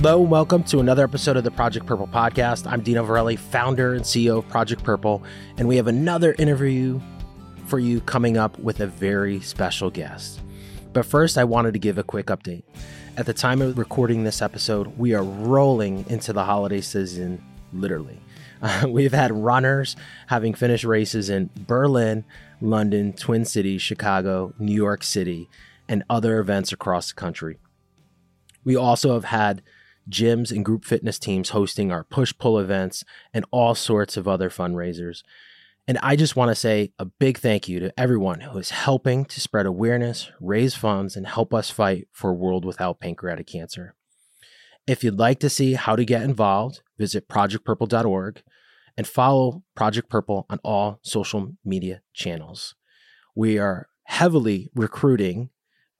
Hello and welcome to another episode of the Project Purple podcast. I'm Dino Verrelli, founder and CEO of Project Purple, and we have another interview for you coming up with a very special guest. But first, I wanted to give a quick update. At the time of recording this episode, we are rolling into the holiday season, literally. Uh, we've had runners having finished races in Berlin, London, Twin Cities, Chicago, New York City, and other events across the country. We also have had gyms and group fitness teams hosting our push pull events and all sorts of other fundraisers. And I just want to say a big thank you to everyone who is helping to spread awareness, raise funds, and help us fight for a world without pancreatic cancer. If you'd like to see how to get involved, visit projectpurple.org and follow Project Purple on all social media channels. We are heavily recruiting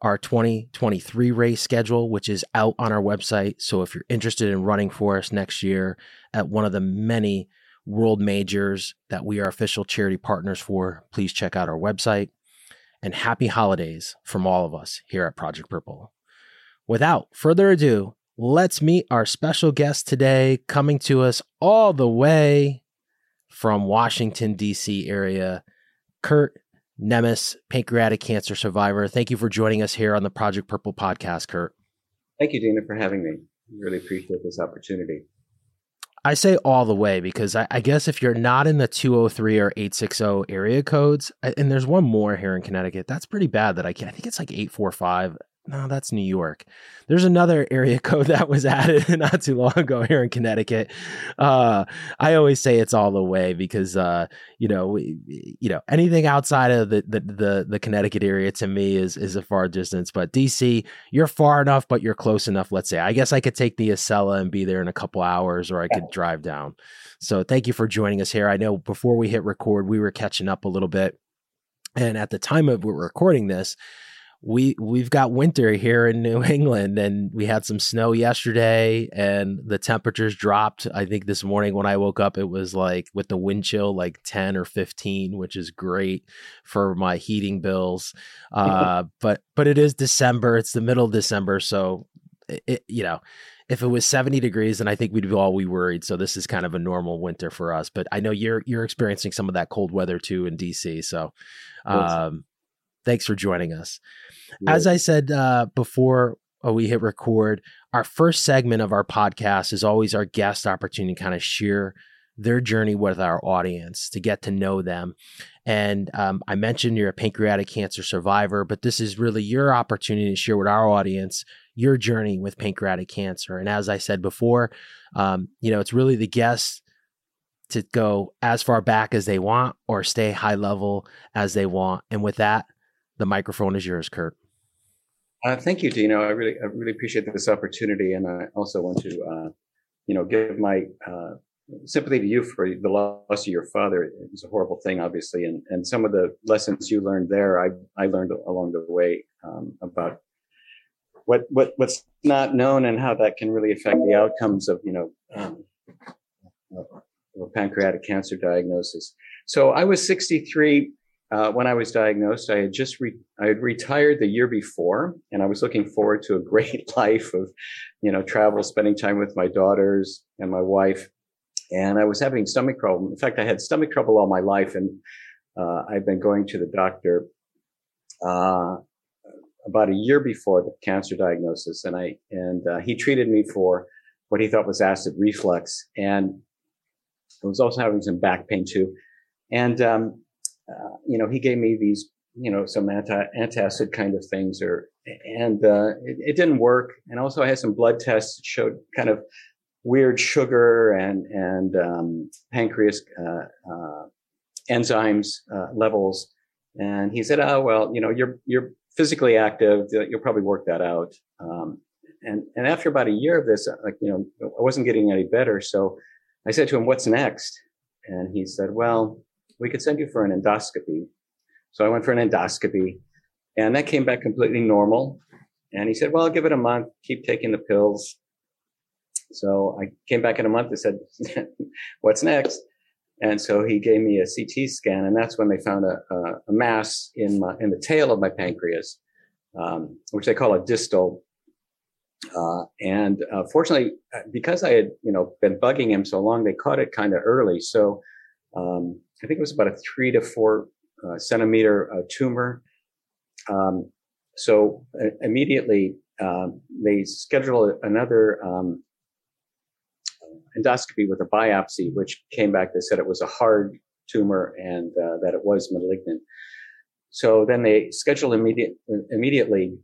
our 2023 race schedule, which is out on our website. So if you're interested in running for us next year at one of the many world majors that we are official charity partners for, please check out our website. And happy holidays from all of us here at Project Purple. Without further ado, let's meet our special guest today, coming to us all the way from Washington, D.C. area, Kurt Nemes, pancreatic cancer survivor. Thank you for joining us here on the Project Purple podcast, Kurt. Thank you, Dina, for having me. Really appreciate this opportunity. I say all the way because I, I, guess if you're not in the 203 or 860 area codes, and there's one more here in Connecticut, that's pretty bad that I can I think it's like 845 no, that's New York. There's another area code that was added not too long ago here in Connecticut. Uh, I always say it's all the way because uh, you know, you know, anything outside of the, the, the the Connecticut area to me is is a far distance. But DC, you're far enough, but you're close enough. Let's say. I guess I could take the Acela and be there in a couple hours, or I could drive down. So thank you for joining us here. I know before we hit record, we were catching up a little bit, and at the time of we're recording this we we've got winter here in New England and we had some snow yesterday and the temperatures dropped. I think this morning when I woke up it was like with the wind chill like 10 or 15, which is great for my heating bills. Uh, but but it is December, it's the middle of December, so it, you know, if it was 70 degrees then I think we'd be all be worried. So this is kind of a normal winter for us, but I know you're you're experiencing some of that cold weather too in DC. So um Thanks for joining us. Yeah. As I said uh, before uh, we hit record, our first segment of our podcast is always our guest opportunity to kind of share their journey with our audience to get to know them. And um, I mentioned you're a pancreatic cancer survivor, but this is really your opportunity to share with our audience your journey with pancreatic cancer. And as I said before, um, you know, it's really the guests to go as far back as they want or stay high level as they want. And with that, the microphone is yours, Kurt. Uh, thank you, Dino. I really, I really appreciate this opportunity, and I also want to, uh, you know, give my uh, sympathy to you for the loss of your father. It was a horrible thing, obviously, and and some of the lessons you learned there, I I learned along the way um, about what what what's not known and how that can really affect the outcomes of you know um, a pancreatic cancer diagnosis. So I was 63 uh, when I was diagnosed, I had just re- I had retired the year before, and I was looking forward to a great life of, you know, travel, spending time with my daughters and my wife. And I was having stomach trouble. In fact, I had stomach trouble all my life, and uh, I've been going to the doctor uh, about a year before the cancer diagnosis, and I and uh, he treated me for what he thought was acid reflux, and I was also having some back pain too, and um, uh, you know, he gave me these, you know, some anti antacid kind of things, or and uh, it, it, didn't work. And also, I had some blood tests that showed kind of weird sugar and and um, pancreas uh, uh enzymes uh, levels. And he said, "Oh well, you know, you're you're physically active. You'll probably work that out." Um, and and after about a year of this, like you know, I wasn't getting any better. So I said to him, "What's next?" And he said, "Well." We could send you for an endoscopy. So I went for an endoscopy and that came back completely normal. And he said, well, I'll give it a month, keep taking the pills. So I came back in a month and said, what's next? And so he gave me a CT scan and that's when they found a, a, a mass in my, in the tail of my pancreas, um, which they call a distal Uh, and uh, fortunately, uh, because I had, you know, been bugging him so long, they caught it kind of early. So um, I think it was about a three to four uh, centimeter uh, tumor. Um, so immediately um, they scheduled another um, endoscopy with a biopsy, which came back. They said it was a hard tumor and uh, that it was malignant. So then they scheduled immediate, immediately.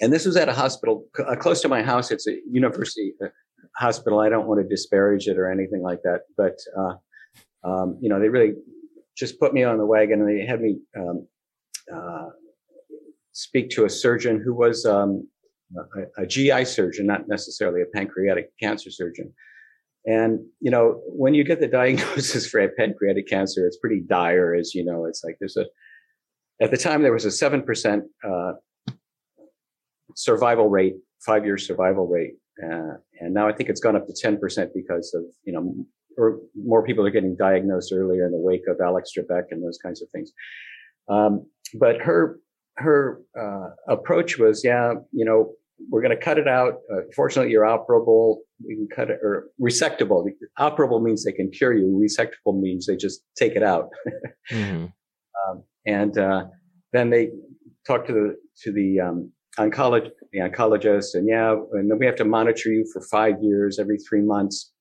And this was at a hospital uh, close to my house. It's a university uh, hospital. I don't want to disparage it or anything like that, but, uh, um, you know, they really just put me on the wagon and they had me, um, uh, speak to a surgeon who was, um, a, a GI surgeon, not necessarily a pancreatic cancer surgeon. And, you know, when you get the diagnosis for a pancreatic cancer, it's pretty dire, as you know. It's like there's a, at the time, there was a 7% uh, survival rate, five year survival rate. Uh, and now I think it's gone up to 10% because of, you know, or more people are getting diagnosed earlier in the wake of Alex Trebek and those kinds of things. Um, but her, her, uh, approach was, yeah, you know, we're going to cut it out. Uh, fortunately, you're operable. We can cut it or resectable. Operable means they can cure you. Resectable means they just take it out. mm-hmm. um, and uh, then they talk to the to the um, oncologist, the oncologist, and yeah, and then we have to monitor you for five years, every three months.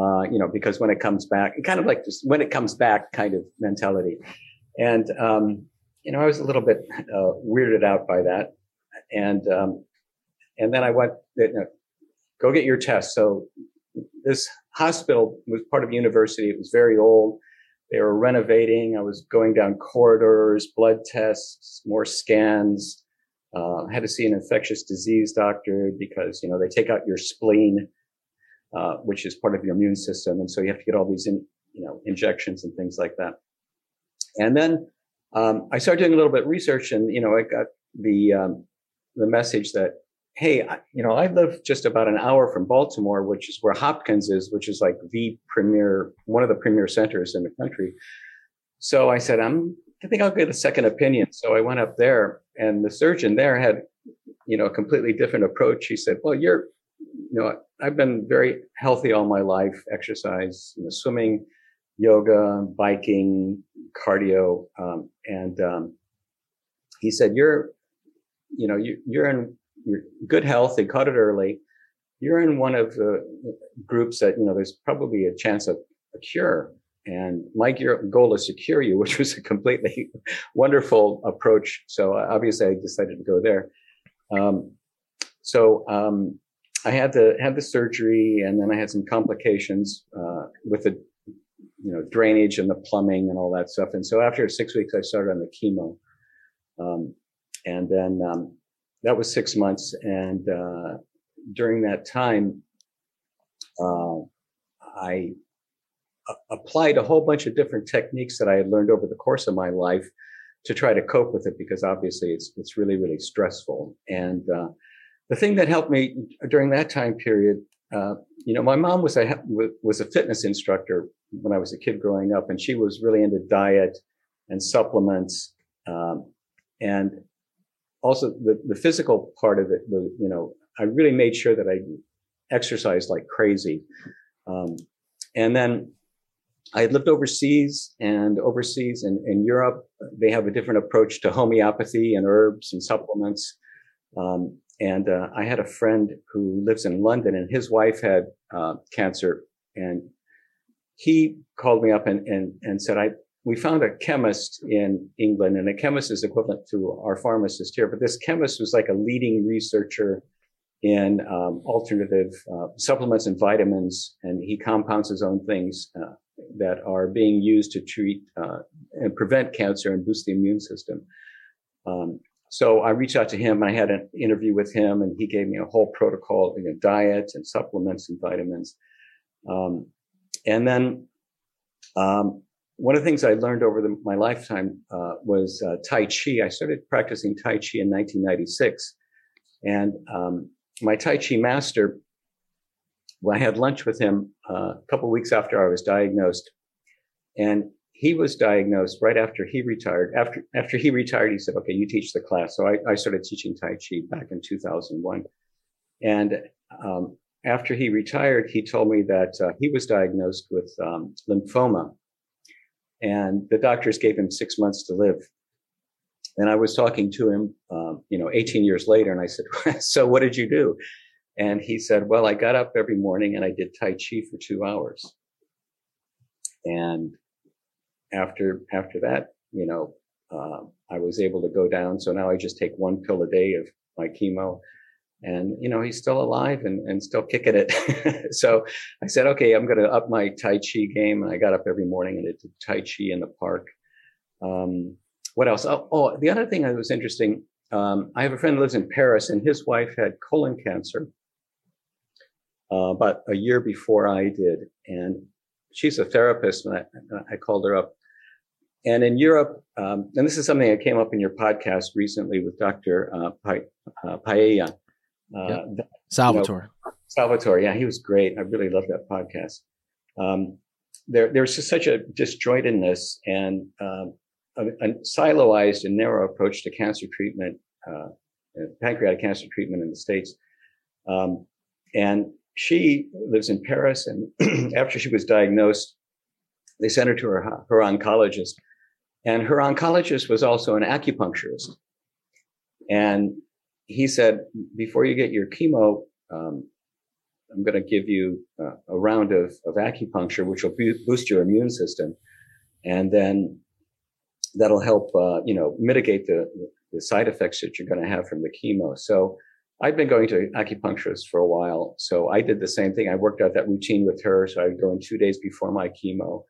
Uh, you know, because when it comes back, kind of like just when it comes back kind of mentality. And um, you know, I was a little bit uh, weirded out by that and um, and then I went, you know, go get your test. So this hospital was part of university. It was very old. They were renovating. I was going down corridors, blood tests, more scans. Uh, had to see an infectious disease doctor because you know they take out your spleen, uh, which is part of your immune system, and so you have to get all these in, you know injections and things like that. And then um, I started doing a little bit of research, and you know I got the um, the message that, hey, you know, I live just about an hour from Baltimore, which is where Hopkins is, which is like the premier, one of the premier centers in the country. So I said, I'm, I think I'll get a second opinion. So I went up there and the surgeon there had, you know, a completely different approach. He said, well, you're, you know, I've been very healthy all my life, exercise, you know, swimming, yoga, biking, cardio. Um, and, um, he said, you're you know, you, you're in good health. They caught it early. You're in one of the groups that, you know, there's probably a chance of a cure. And my goal is to cure you, which was a completely wonderful approach. So uh, obviously I decided to go there. Um, so, um, I had to have the surgery and then I had some complications, uh, with the, you know, drainage and the plumbing and all that stuff. And so after six weeks, I started on the chemo. Um, and then um, that was six months. And uh, during that time, uh, I applied a whole bunch of different techniques that I had learned over the course of my life to try to cope with it because obviously it's it's really really stressful. And uh, the thing that helped me during that time period, uh, you know, my mom was a was a fitness instructor when I was a kid growing up, and she was really into diet and supplements. Um, and also the, the physical part of it, the, you know, I really made sure that I exercised like crazy. Um, and then I had lived overseas and overseas in, in Europe, they have a different approach to homeopathy and herbs and supplements. Um, and uh, I had a friend who lives in London and his wife had uh, cancer and he called me up and, and, and said, I, we found a chemist in England, and a chemist is equivalent to our pharmacist here. But this chemist was like a leading researcher in um, alternative uh, supplements and vitamins, and he compounds his own things uh, that are being used to treat uh, and prevent cancer and boost the immune system. Um, so I reached out to him. I had an interview with him, and he gave me a whole protocol, you know, diet and supplements and vitamins. Um, and then um, one of the things I learned over the, my lifetime uh, was uh, Tai Chi. I started practicing Tai Chi in 1996, and um, my Tai Chi master. Well, I had lunch with him uh, a couple weeks after I was diagnosed, and he was diagnosed right after he retired. After after he retired, he said, "Okay, you teach the class." So I, I started teaching Tai Chi back in 2001, and um, after he retired, he told me that uh, he was diagnosed with um, lymphoma, and the doctors gave him six months to live. And I was talking to him, um, you know, 18 years later, and I said, "So what did you do?" And he said, "Well, I got up every morning and I did Tai Chi for two hours." And after after that, you know, uh, I was able to go down. So now I just take one pill a day of my chemo, and you know he's still alive and, and still kicking it. so I said, okay, I'm going to up my Tai Chi game, and I got up every morning and did Tai Chi in the park. Um, what else? Oh, oh, the other thing that was interesting. Um, I have a friend who lives in Paris, and his wife had colon cancer uh, about a year before I did, and she's a therapist, and I, I called her up and in Europe, um, and this is something that came up in your podcast recently with Dr. Uh, uh, Paiella. Uh, yep. Salvatore. You know, Salvatore, yeah, he was great. I really loved that podcast. Um, there, there's just such a disjointedness and um, a, a, siloized and narrow approach to cancer treatment, uh, pancreatic cancer treatment in the States. Um, and she lives in Paris, and after she was diagnosed, they sent her to her, her oncologist and her oncologist was also an acupuncturist. And he said, before you get your chemo, um, I'm going to give you uh, a round of, of acupuncture, which will boost your immune system. And then that'll help, uh, you know, mitigate the, the side effects that you're going to have from the chemo. So I've been going to acupuncturist for a while. So I did the same thing. I worked out that routine with her. So I'd go in two days before my chemo.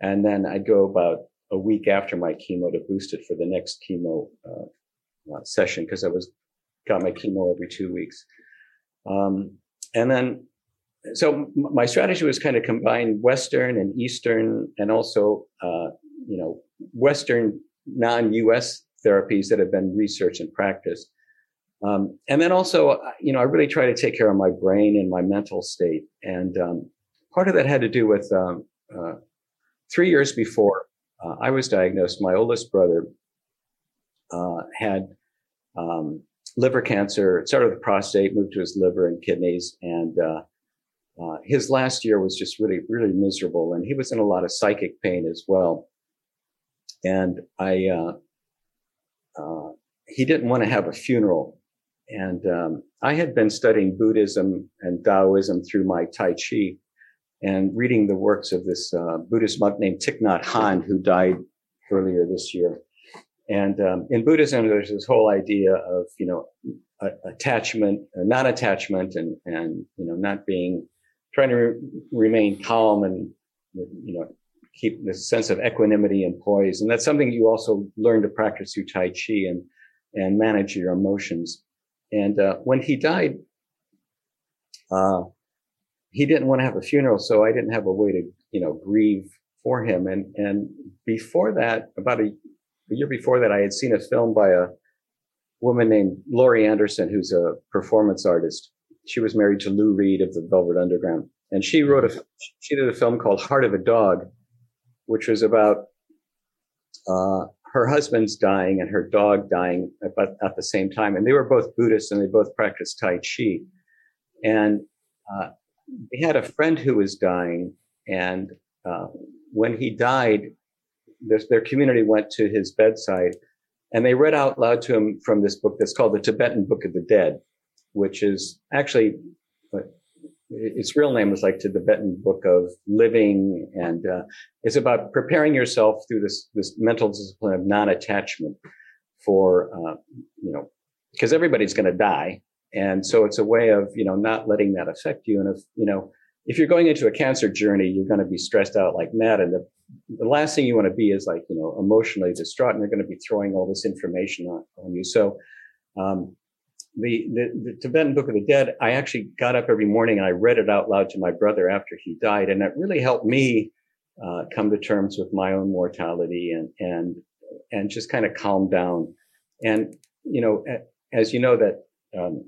And then I'd go about a week after my chemo to boost it for the next chemo uh, uh, session because I was got my chemo every two weeks. Um, and then, so my strategy was kind of combine Western and Eastern, and also uh, you know Western non-U.S. therapies that have been researched and practiced. Um, and then also, uh, you know, I really try to take care of my brain and my mental state. And um, part of that had to do with um, uh, three years before uh, I was diagnosed. My oldest brother uh, had um, liver cancer. It started with prostate, moved to his liver and kidneys, and uh, uh, his last year was just really, really miserable. And he was in a lot of psychic pain as well. And I, uh, uh, he didn't want to have a funeral. And um, I had been studying Buddhism and Taoism through my Tai Chi and reading the works of this uh, Buddhist monk named Thich Nhat Hanh, who died earlier this year. And um, in Buddhism, there's this whole idea of you know attachment, uh, non-attachment, and and you know not being trying to re- remain calm and you know keep this sense of equanimity and poise. And that's something you also learn to practice through Tai Chi and and manage your emotions. And uh, when he died, uh, he didn't want to have a funeral, so I didn't have a way to, you know, grieve for him. And and before that, about a, a year before that, I had seen a film by a woman named Laurie Anderson, who's a performance artist. She was married to Lou Reed of the Velvet Underground, and she wrote a she did a film called Heart of a Dog, which was about uh, her husband's dying and her dog dying at, at the same time, and they were both Buddhists and they both practiced Tai Chi, and uh, they had a friend who was dying, and uh, when he died, their community went to his bedside, and they read out loud to him from this book that's called the Tibetan Book of the Dead, which is actually its real name was like to the Tibetan Book of Living, and uh, it's about preparing yourself through this this mental discipline of non-attachment for uh, you know because everybody's going to die and so it's a way of, you know, not letting that affect you. And if, you know, if you're going into a cancer journey, you're going to be stressed out like mad. And the, the last thing you want to be is like, you know, emotionally distraught and they're going to be throwing all this information on, on you. So, um, the, the, the, Tibetan Book of the Dead, I actually got up every morning and I read it out loud to my brother after he died. And it really helped me, uh, come to terms with my own mortality and, and, and just kind of calm down. And, you know, as you know that, um,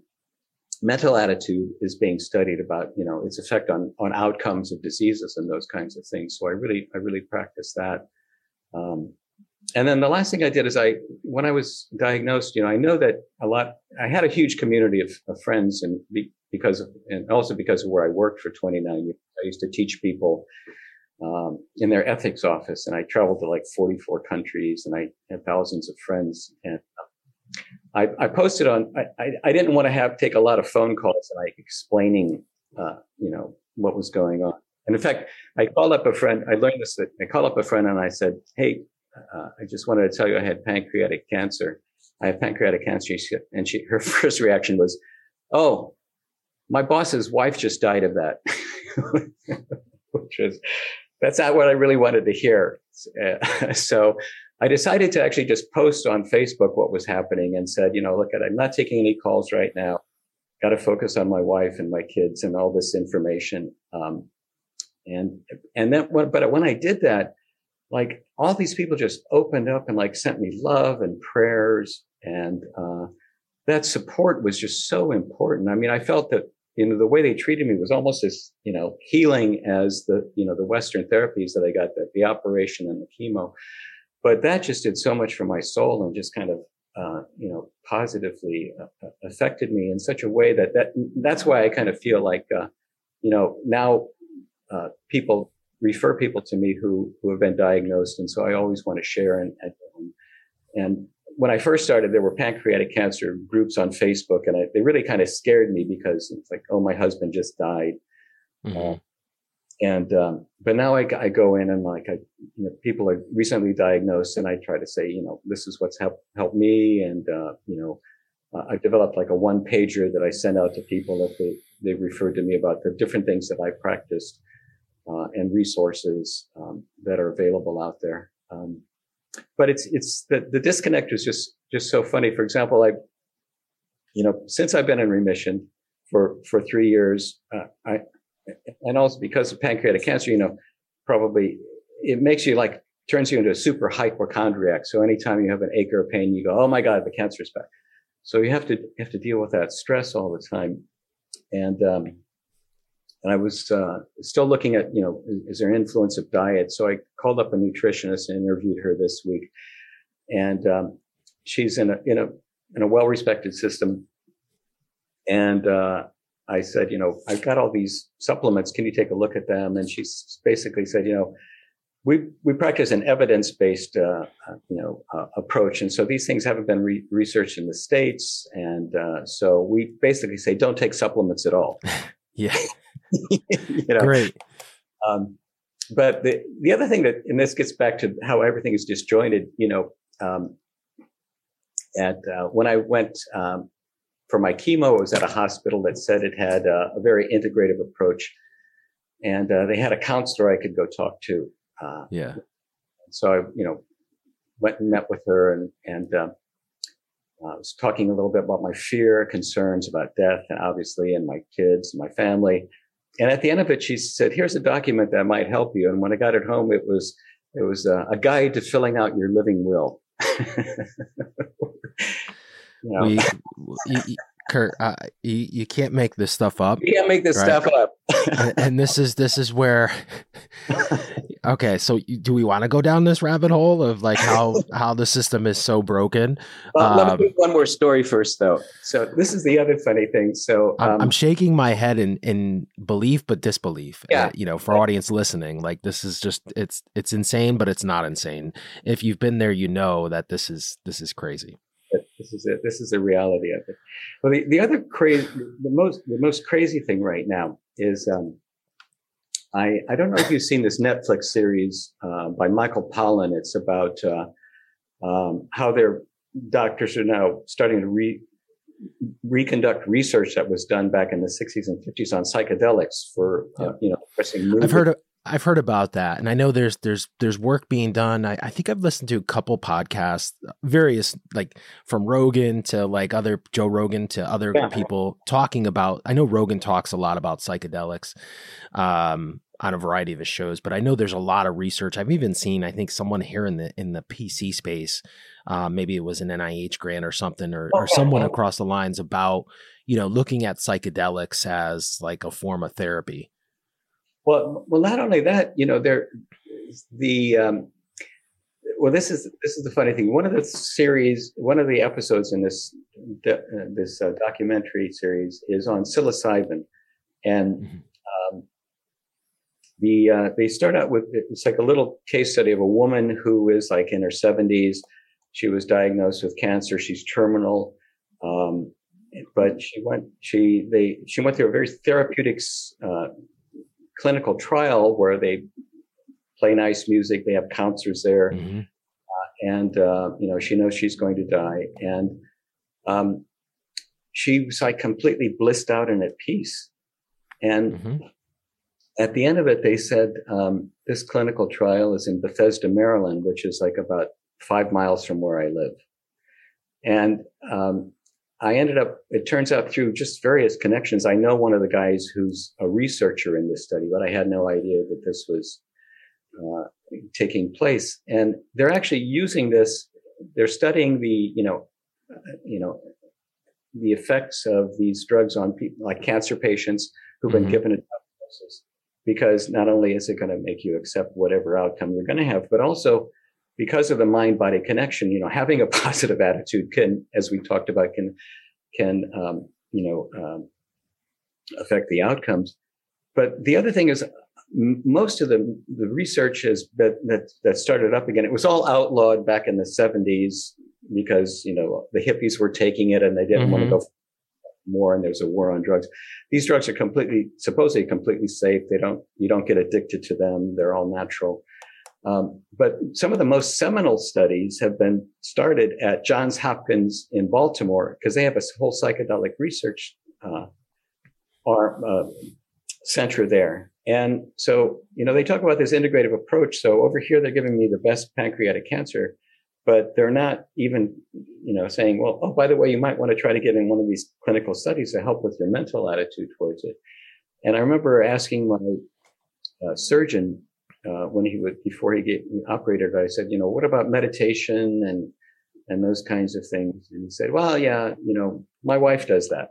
mental attitude is being studied about you know its effect on on outcomes of diseases and those kinds of things so i really i really practice that Um, and then the last thing I did is I, when I was diagnosed, you know, I know that a lot, I had a huge community of, of friends and be, because of, and also because of where I worked for 29 years. I used to teach people um, in their ethics office and I traveled to like 44 countries and I had thousands of friends and I, I posted on, I, I, I, didn't want to have, take a lot of phone calls and like explaining, uh, you know, what was going on. And in fact, I called up a friend, I learned this, I called up a friend and I said, Hey, uh, I just wanted to tell you I had pancreatic cancer. I have pancreatic cancer. And she, her first reaction was, Oh, my boss's wife just died of that, which is, that's not what I really wanted to hear. Uh, so I decided to actually just post on Facebook what was happening and said, you know, look at, I'm not taking any calls right now. Got to focus on my wife and my kids and all this information. Um, and, and then, but when I did that, like all these people just opened up and like sent me love and prayers and uh, that support was just so important. I mean i felt that you know the way they treated me was almost as you know healing as the you know the western therapies that i got the, the operation and the chemo. But that just did so much for my soul and just kind of uh, you know positively uh, affected me in such a way that that that's why i kind of feel like uh, you know now uh, people refer people to me who who have been diagnosed, and so I always want to share. And and, when I first started, there were pancreatic cancer groups on Facebook, and I, they really kind of scared me because it's like, oh, my husband just died. Mm-hmm. Uh, and um, but now I, I, go in and like I, you know, people are recently diagnosed, and I try to say, you know, this is what's helped helped me, and uh, you know, uh, I've developed like a one pager that I send out to people if they they referred to me about the different things that I practiced uh, and resources um, that are available out there. Um, but it's it's the, the disconnect is just just so funny. For example, I, you know, since I've been in remission for for three years, uh, I, and also because of pancreatic cancer, you know, probably it makes you like turns you into a super hypochondriac. So anytime you have an ache or a pain, you go, "Oh my God, the cancer's back." So you have to you have to deal with that stress all the time, and um, and I was uh, still looking at, you know, is, there an influence of diet? So I called up a nutritionist and interviewed her this week, and um, she's in a in a in a well respected system. And uh, I said, you know, I've got all these supplements. Can you take a look at them? And she basically said, you know, we we practice an evidence based uh, uh, you know uh, approach, and so these things haven't been re- researched in the states, and uh, so we basically say don't take supplements at all. yeah. you know? Great. Um, but the the other thing that, and this gets back to how everything is disjointed. You know, um, at uh, when I went um, for my chemo, it was at a hospital that said it had a, a very integrative approach, and uh, they had a counselor I could go talk to. Uh, yeah. So I, you know, went and met with her, and and uh, I was talking a little bit about my fear, concerns about death, and obviously, and my kids, and my family. And at the end of it, she said, "Here's a document that might help you." And when I got it home, it was it was a, a guide to filling out your living will. you know? we, you, Kurt, uh, you, you can't make this stuff up. You can't make this right? stuff up. and, and, this is this is where. okay, so do we want to go down this rabbit hole of like how how the system is so broken? Well, um, let me um, do one more story first, though. So this is the other funny thing. So um, I'm, I'm, shaking my head in in belief but disbelief. Uh, yeah, uh, you know, for audience listening, like this is just it's it's insane, but it's not insane. If you've been there, you know that this is this is crazy. This is it. This is the reality of it. Well, the, the other crazy, the most, the most crazy thing right now is, um, I, I don't know if you've seen this Netflix series, uh, by Michael Pollan. It's about, uh, um, how their doctors are now starting to re, reconduct research that was done back in the 60s and 50s on psychedelics for, uh, you know, I've heard of, I've heard about that, and I know there's there's there's work being done. I, I, think I've listened to a couple podcasts, various like from Rogan to like other Joe Rogan to other yeah. people talking about. I know Rogan talks a lot about psychedelics um, on a variety of his shows, but I know there's a lot of research. I've even seen I think someone here in the in the PC space, uh, maybe it was an NIH grant or something, or, or someone across the lines about you know looking at psychedelics as like a form of therapy. Well, well, not only that, you know, there, the um, well, this is this is the funny thing. One of the series, one of the episodes in this uh, this uh, documentary series is on psilocybin, and mm-hmm. um, the uh, they start out with it's like a little case study of a woman who is like in her seventies. She was diagnosed with cancer. She's terminal, um, but she went she they she went through a very therapeutic uh, clinical trial where they play nice music. They have counselors there, mm-hmm. uh, and uh, you know she knows she's going to die, and um, she was like completely blissed out and at peace. And mm-hmm. at the end of it, they said um, this clinical trial is in Bethesda, Maryland, which is like about five miles from where I live, and um, I ended up, it turns out through just various connections, I know one of the guys who's a researcher in this study, but I had no idea that this was uh, taking place. And they're actually using this. They're studying the, you know, uh, you know, the effects of these drugs on people like cancer patients who've been mm-hmm. given a diagnosis. Because not only is it going to make you accept whatever outcome you're going to have, but also because of the mind body connection, you know, having a positive attitude can, as we talked about, can, can, um, you know, um, affect the outcomes. But the other thing is most of the, the research is that, that, that started up again. It was all outlawed back in the seventies because, you know, the hippies were taking it and they didn't mm-hmm. want to go more and there's a war on drugs. These drugs are completely, supposedly completely safe. They don't, you don't get addicted to them. They're all natural. Um, but some of the most seminal studies have been started at Johns Hopkins in Baltimore because they have a whole psychedelic research uh, arm, uh, center there. And so, you know, they talk about this integrative approach. So over here, they're giving me the best pancreatic cancer, but they're not even, you know, saying, well, oh, by the way, you might want to try to get in one of these clinical studies to help with your mental attitude towards it. And I remember asking my uh, surgeon uh, when he would before he get operated, I said, you know, what about meditation and and those kinds of things? And he said, well, yeah, you know, my wife does that.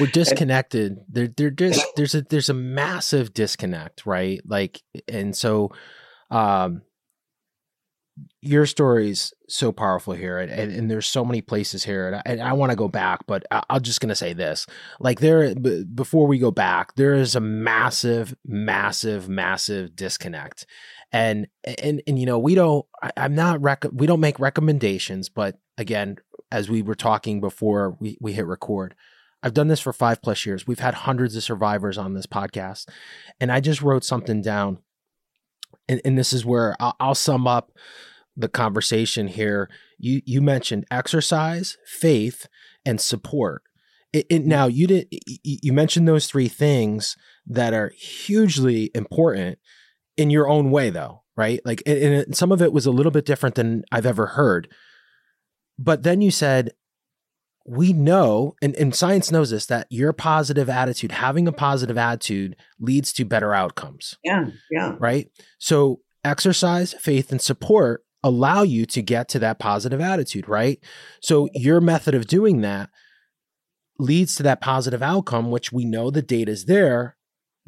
We're disconnected. And, there, there, there's a there's a massive disconnect, right? Like, and so, um, your story's so powerful here and, and, and, there's so many places here and I, I want to go back but I, am just going to say this like there b- before we go back there is a massive massive massive disconnect and and and you know we don't I, am not rec- we don't make recommendations but again as we were talking before we, we hit record I've done this for five plus years. We've had hundreds of survivors on this podcast. And I just wrote something down. And, and this is where I'll, I'll sum up the conversation here, you you mentioned exercise, faith, and support. It, it, mm-hmm. now you did you mentioned those three things that are hugely important in your own way, though, right? Like, and, and some of it was a little bit different than I've ever heard. But then you said, we know, and, and science knows this, that your positive attitude, having a positive attitude, leads to better outcomes. Yeah, yeah. Right. So exercise, faith, and support allow you to get to that positive attitude, right? So your method of doing that leads to that positive outcome, which we know the data is there.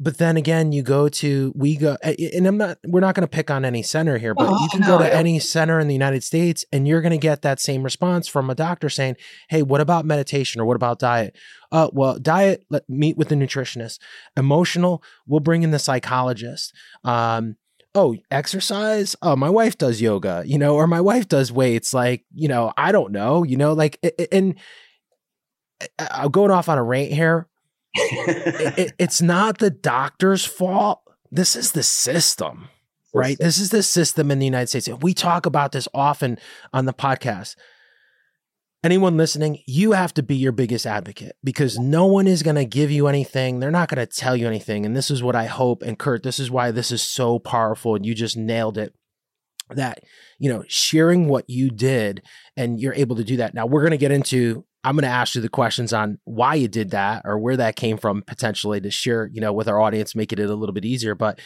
But then again, you go to we go, and I'm not. We're not going to pick on any center here, but oh, you can no, go to any center in the United States, and you're going to get that same response from a doctor saying, "Hey, what about meditation or what about diet?" Uh, well, diet. Let meet with the nutritionist. Emotional. We'll bring in the psychologist. Um, oh, exercise? Oh, my wife does yoga, you know, or my wife does weights. Like, you know, I don't know, you know, like, and I'm going off on a rant here. It, it's not the doctor's fault. This is the system, right? This is the system in the United States. We talk about this often on the podcast anyone listening, you have to be your biggest advocate because no one is going to give you anything. They're not going to tell you anything. And this is what I hope. And Kurt, this is why this is so powerful. And you just nailed it that, you know, sharing what you did and you're able to do that. Now we're going to get into, I'm going to ask you the questions on why you did that or where that came from potentially to share, you know, with our audience, making it a little bit easier. But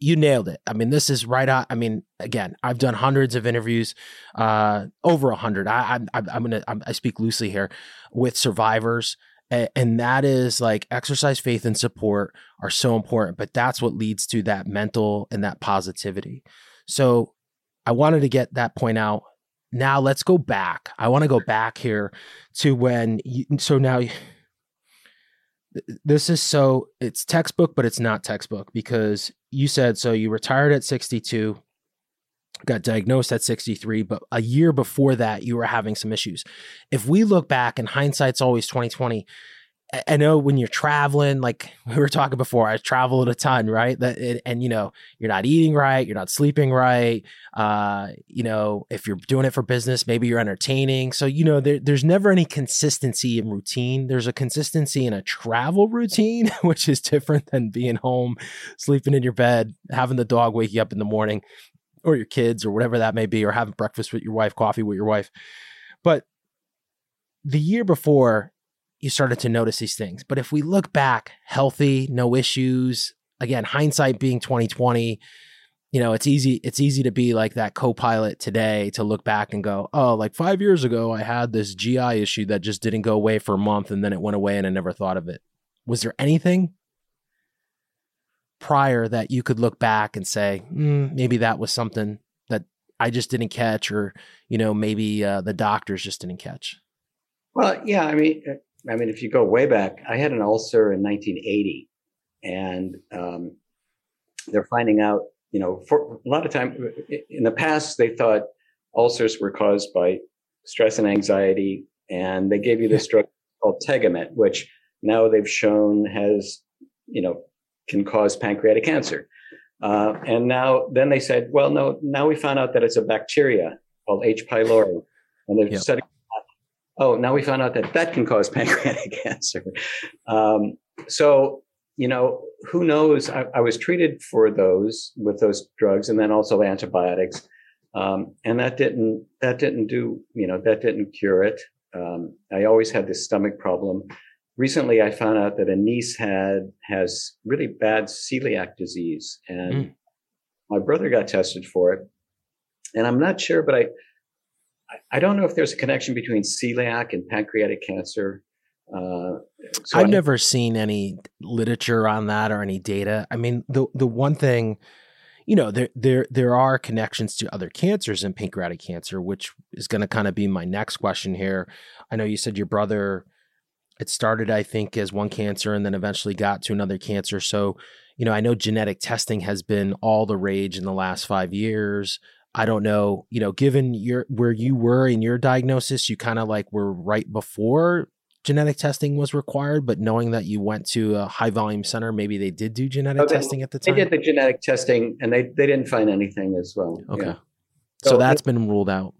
you nailed it. I mean, this is right on. I mean, again, I've done hundreds of interviews, uh, over a hundred. I, I, I'm gonna, I speak loosely here with survivors, and that is like exercise, faith, and support are so important. But that's what leads to that mental and that positivity. So I wanted to get that point out. Now let's go back. I want to go back here to when you, so now this is so it's textbook but it's not textbook because you said so you retired at 62 got diagnosed at 63 but a year before that you were having some issues if we look back and hindsight's always 2020 I know when you're traveling, like we were talking before, I traveled a ton, right? That it, and you know, you're not eating right, you're not sleeping right. Uh, you know, if you're doing it for business, maybe you're entertaining. So you know, there, there's never any consistency in routine. There's a consistency in a travel routine, which is different than being home, sleeping in your bed, having the dog wake you up in the morning, or your kids, or whatever that may be, or having breakfast with your wife, coffee with your wife. But the year before you started to notice these things. But if we look back, healthy, no issues, again, hindsight being 2020, you know, it's easy it's easy to be like that co-pilot today to look back and go, "Oh, like 5 years ago I had this GI issue that just didn't go away for a month and then it went away and I never thought of it." Was there anything prior that you could look back and say, mm, maybe that was something that I just didn't catch or, you know, maybe uh, the doctors just didn't catch? Well, yeah, I mean, I mean, if you go way back, I had an ulcer in 1980, and um, they're finding out, you know, for a lot of time in the past, they thought ulcers were caused by stress and anxiety, and they gave you this drug called Tagamet, which now they've shown has, you know, can cause pancreatic cancer. Uh, and now, then they said, well, no, now we found out that it's a bacteria called H. pylori, and they're yep. studying oh, now we found out that that can cause pancreatic cancer. Um, so, you know, who knows? I, I, was treated for those with those drugs and then also antibiotics. Um, and that didn't, that didn't do, you know, that didn't cure it. Um, I always had this stomach problem. Recently, I found out that a niece had, has really bad celiac disease and mm. my brother got tested for it. And I'm not sure, but I, I don't know if there's a connection between celiac and pancreatic cancer. Uh, so I've I, never seen any literature on that or any data. I mean, the the one thing, you know, there there there are connections to other cancers in pancreatic cancer, which is going to kind of be my next question here. I know you said your brother. It started, I think, as one cancer and then eventually got to another cancer. So, you know, I know genetic testing has been all the rage in the last five years. I don't know, you know, given your where you were in your diagnosis, you kind of like were right before genetic testing was required, but knowing that you went to a high volume center, maybe they did do genetic oh, they, testing at the time. They did the genetic testing and they, they didn't find anything as well. Okay. Yeah. So, so, that's been ruled out.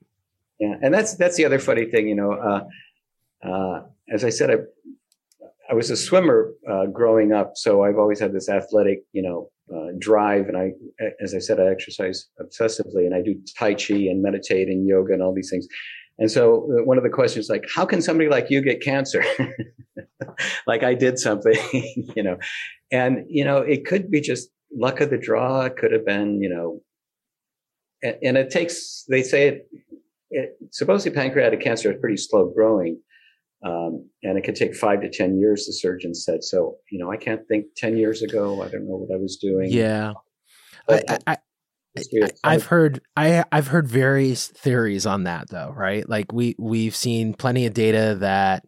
Yeah. And that's, that's the other funny thing, you know, uh, uh, as I said, I, I was a swimmer, uh, growing up. So I've always had this athletic, you know, uh, drive. And I, as I said, I exercise obsessively and I do Tai Chi and meditate and yoga and all these things. And so uh, one of the questions like, how can somebody like you get cancer? like I did something, you know, and, you know, it could be just luck of the draw. It could have been, you know, and, and it takes, they say it, it, supposedly pancreatic cancer is pretty slow growing. Um, and it could take five to 10 years, the surgeon said. So, you know, I can't think 10 years ago, I don't know what I was doing. Yeah. But, I, I, I, have heard I I've heard various theories on that though, right? Like we we've seen plenty of data that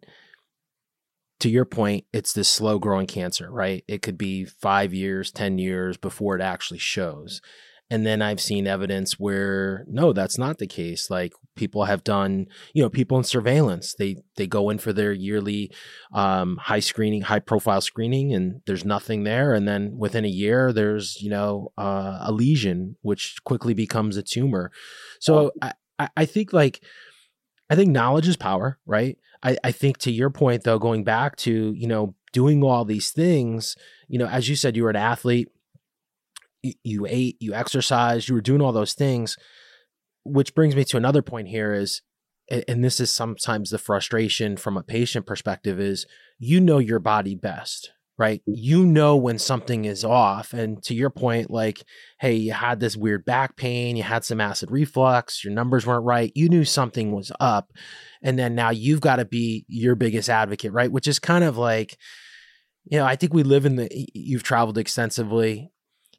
to your point, it's this slow growing cancer, right? It could be five years, 10 years before it actually shows. And then I've seen evidence where no, that's not the case. Like people have done, you know, people in surveillance, they they go in for their yearly um, high screening, high profile screening, and there's nothing there. And then within a year, there's you know uh, a lesion which quickly becomes a tumor. So I, I think like I think knowledge is power, right? I, I think to your point though, going back to you know doing all these things, you know, as you said, you were an athlete you, ate, you exercised, you were doing all those things. Which brings me to another point here is, and this is sometimes the frustration from a patient perspective is you know your body best, right? Mm. You know when something is off. And to your point, like, hey, you had this weird back pain, you had some acid reflux, your numbers weren't right, you knew something was up. And then now you've got to be your biggest advocate, right? Which is kind of like, you know, I think we live in the, you've traveled extensively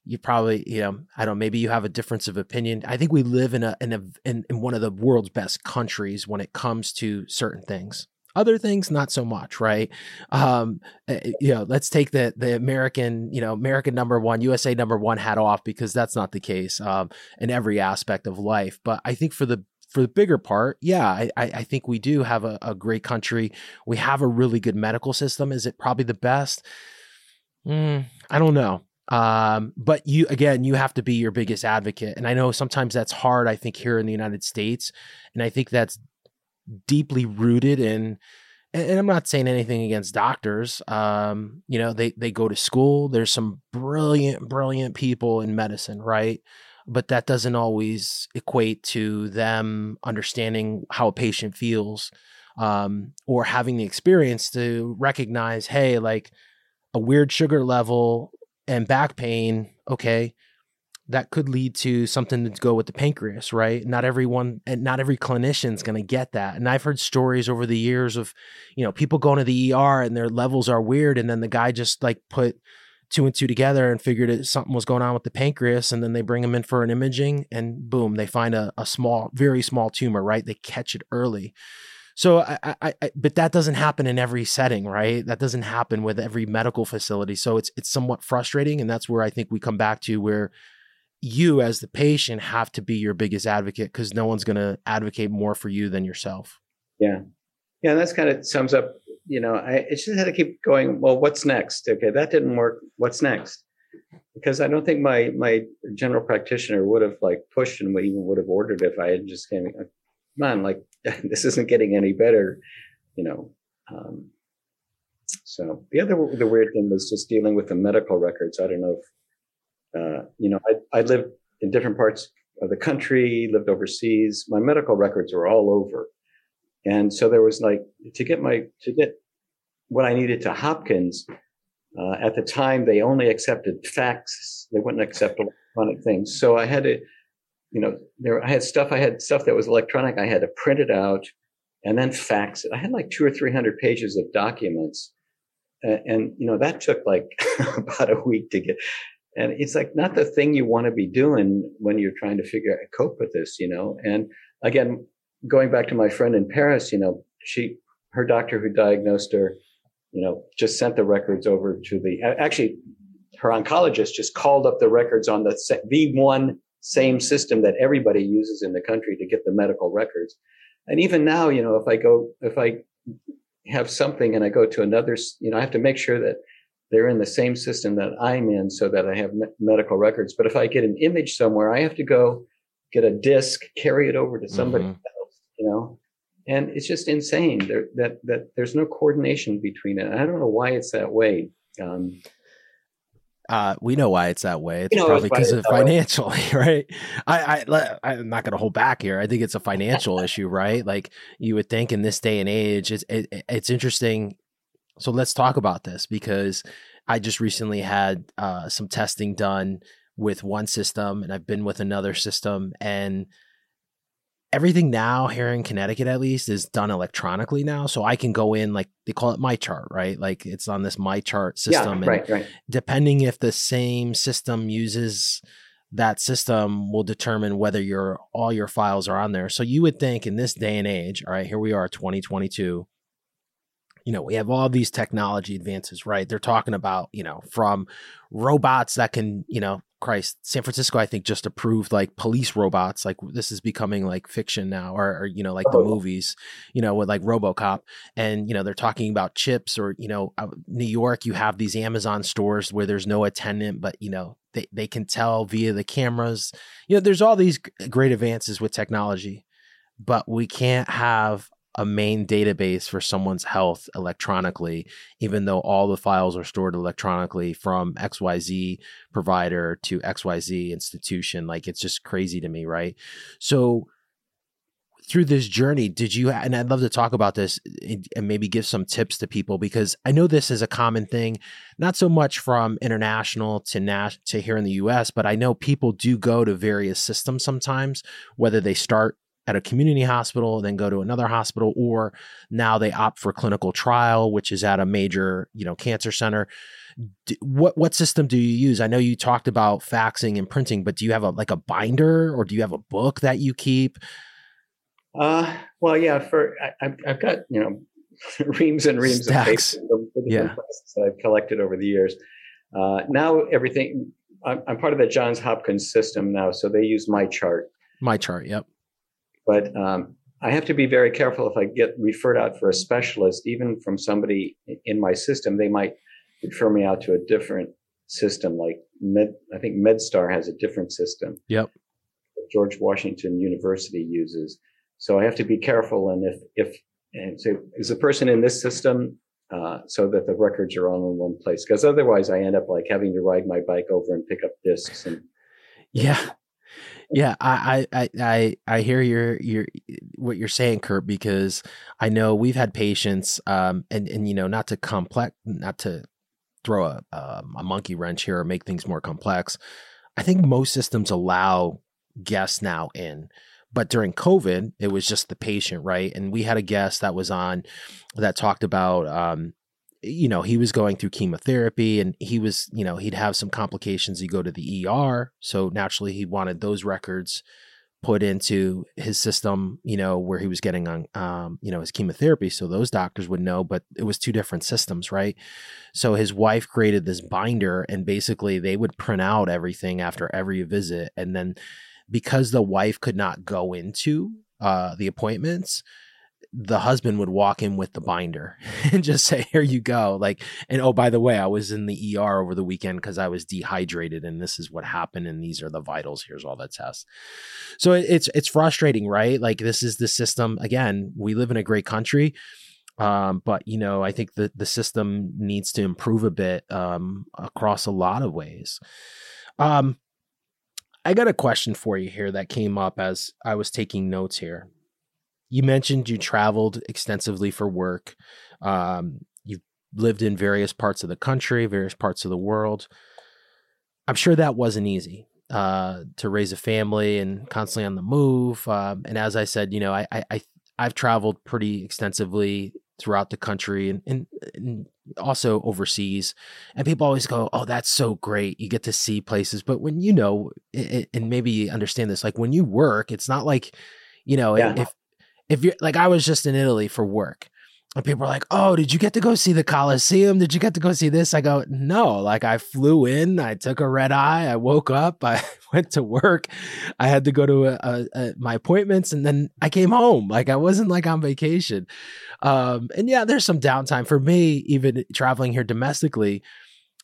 you probably you know i don't maybe you have a difference of opinion i think we live in a in a in, in one of the world's best countries when it comes to certain things other things not so much right um eh, eh, you know let's take the the american you know american number one usa number one hat off because that's not the case um in every aspect of life but i think for the for the bigger part, yeah, I, I think we do have a, a, great country. We have a really good medical system. Is it probably the best? Mm, I don't know. Um, but you again, you have to be your biggest advocate, and I know sometimes that's hard. I think here in the United States, and I think that's deeply rooted in. And I'm not saying anything against doctors. Um, you know, they they go to school. There's some brilliant, brilliant people in medicine, right? But that doesn't always equate to them understanding how a patient feels, um, or having the experience to recognize, hey, like a weird sugar level and back pain, okay, that could lead to something to go with the pancreas, right? Not everyone and not every clinician's going to get that. And I've heard stories over the years of, you know, people going to the ER and their levels are weird and then the guy just like put two and two together and figured it, something was going on with the pancreas and then they bring them in for an imaging and boom, they find a, a small, very small tumor, right? They catch it early. So I, I, I, but that doesn't happen in every setting, right? That doesn't happen with every medical facility. So it's it's somewhat frustrating, and that's where I think we come back to where you as the patient have to be your biggest advocate because no one's going to advocate more for you than yourself. Yeah, yeah, that's kind of sums up. You know, I, I just had to keep going. Well, what's next? Okay, that didn't work. What's next? Because I don't think my my general practitioner would have like pushed and even would have ordered if I had just came uh, man, like this isn't getting any better, you know. Um, so the other the weird thing was just dealing with the medical records. I don't know if uh, you know I I lived in different parts of the country, lived overseas. My medical records were all over, and so there was like to get my to get what I needed to Hopkins. Uh, at the time, they only accepted fax; they wouldn't accept electronic things. So I had to you know, there I had stuff. I had stuff that was electronic. I had to print it out and then fax it. I had like two or three hundred pages of documents, and, and you know that took like about a week to get. And it's like not the thing you want to be doing when you're trying to figure out cope with this, you know. And again, going back to my friend in Paris, you know, she her doctor who diagnosed her, you know, just sent the records over to the actually her oncologist just called up the records on the the one same system that everybody uses in the country to get the medical records. And even now, you know, if I go, if I have something and I go to another, you know, I have to make sure that they're in the same system that I'm in so that I have me- medical records. But if I get an image somewhere, I have to go get a disc, carry it over to somebody mm-hmm. else, you know, and it's just insane there, that, that there's no coordination between it. I don't know why it's that way. Um, uh, we know why it's that way. It's you know, probably because of financially, right? I, I, I'm not going to hold back here. I think it's a financial issue, right? Like you would think in this day and age, it's it, it's interesting. So let's talk about this because I just recently had uh, some testing done with one system, and I've been with another system, and everything now here in Connecticut at least is done electronically now. So I can go in like they call it my chart, right? Like it's on this my chart system. Yeah, right, right. Depending if the same system uses that system will determine whether your all your files are on there. So you would think in this day and age, all right, here we are 2022 you know, we have all these technology advances, right? They're talking about, you know, from robots that can, you know, Christ, San Francisco, I think just approved like police robots. Like this is becoming like fiction now, or, or you know, like the oh. movies, you know, with like RoboCop, and you know they're talking about chips, or you know, uh, New York, you have these Amazon stores where there's no attendant, but you know they they can tell via the cameras. You know, there's all these great advances with technology, but we can't have a main database for someone's health electronically, even though all the files are stored electronically from XYZ provider to XYZ institution. Like it's just crazy to me, right? So through this journey, did you, and I'd love to talk about this and maybe give some tips to people because I know this is a common thing, not so much from international to nas- to here in the US, but I know people do go to various systems sometimes, whether they start at a community hospital, then go to another hospital, or now they opt for clinical trial, which is at a major, you know, cancer center. D- what what system do you use? I know you talked about faxing and printing, but do you have a like a binder or do you have a book that you keep? Uh, well, yeah. For I, have got you know reams and reams Stacks. of papers yeah. that I've collected over the years. Uh, now everything. I'm, I'm part of the Johns Hopkins system now, so they use my chart. My chart, yep. But um, I have to be very careful if I get referred out for a specialist, even from somebody in my system, they might refer me out to a different system. Like Med, I think MedStar has a different system. Yep. George Washington University uses. So I have to be careful. And if if and say is the person in this system uh, so that the records are all in one place? Because otherwise, I end up like having to ride my bike over and pick up discs and. Yeah, yeah, I, I, I, I hear your, your, what you're saying, Kurt, because I know we've had patients, um, and, and, you know, not to complex, not to throw a, um, a monkey wrench here or make things more complex. I think most systems allow guests now in, but during COVID, it was just the patient, right? And we had a guest that was on that talked about, um, you know, he was going through chemotherapy and he was, you know, he'd have some complications. He'd go to the ER. So naturally, he wanted those records put into his system, you know, where he was getting on, um, you know, his chemotherapy. So those doctors would know, but it was two different systems, right? So his wife created this binder and basically they would print out everything after every visit. And then because the wife could not go into uh, the appointments, the husband would walk in with the binder and just say, "Here you go." Like, and oh, by the way, I was in the ER over the weekend because I was dehydrated, and this is what happened, and these are the vitals. Here's all the tests. So it's it's frustrating, right? Like this is the system. Again, we live in a great country, um, but you know, I think the the system needs to improve a bit um, across a lot of ways. Um, I got a question for you here that came up as I was taking notes here you mentioned you traveled extensively for work. Um, you've lived in various parts of the country, various parts of the world. I'm sure that wasn't easy uh, to raise a family and constantly on the move. Um, and as I said, you know, I, I, I've traveled pretty extensively throughout the country and, and, and, also overseas. And people always go, "Oh, that's so great! You get to see places." But when you know, and maybe understand this, like when you work, it's not like you know, yeah. if if you're like I was just in Italy for work. And people are like, "Oh, did you get to go see the Colosseum? Did you get to go see this?" I go, "No. Like I flew in, I took a red eye, I woke up, I went to work, I had to go to a, a, a, my appointments, and then I came home. Like I wasn't like on vacation. Um, and yeah, there's some downtime for me, even traveling here domestically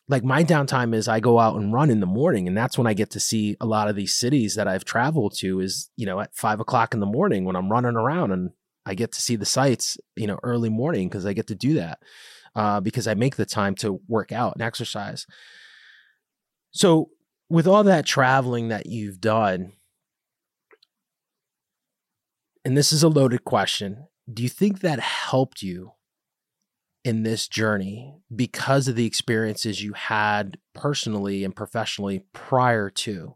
like my downtime is I go out and run in the morning, and that's when I get to see a lot of these cities that I've traveled to. Is you know at five o'clock in the morning when I'm running around, and I get to see the sights, you know, early morning because I get to do that uh, because I make the time to work out and exercise. So, with all that traveling that you've done, and this is a loaded question, do you think that helped you in this journey because of the experiences you had personally and professionally prior to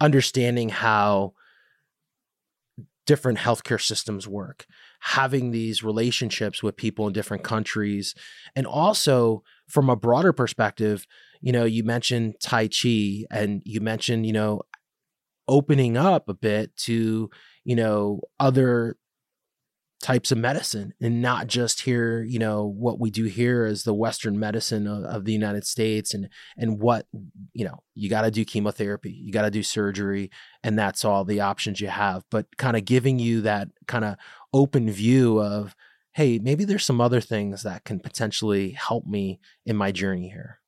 understanding how different healthcare systems work, having these relationships with people in different countries, and also from a broader perspective, you know, you mentioned Tai Chi and you mentioned, you know, opening up a bit to, you know, other types of medicine and not just here you know what we do here is the western medicine of, of the united states and and what you know you got to do chemotherapy you got to do surgery and that's all the options you have. But kind of giving you that kind of open view of hey maybe there's some other things that can potentially help me in my journey here.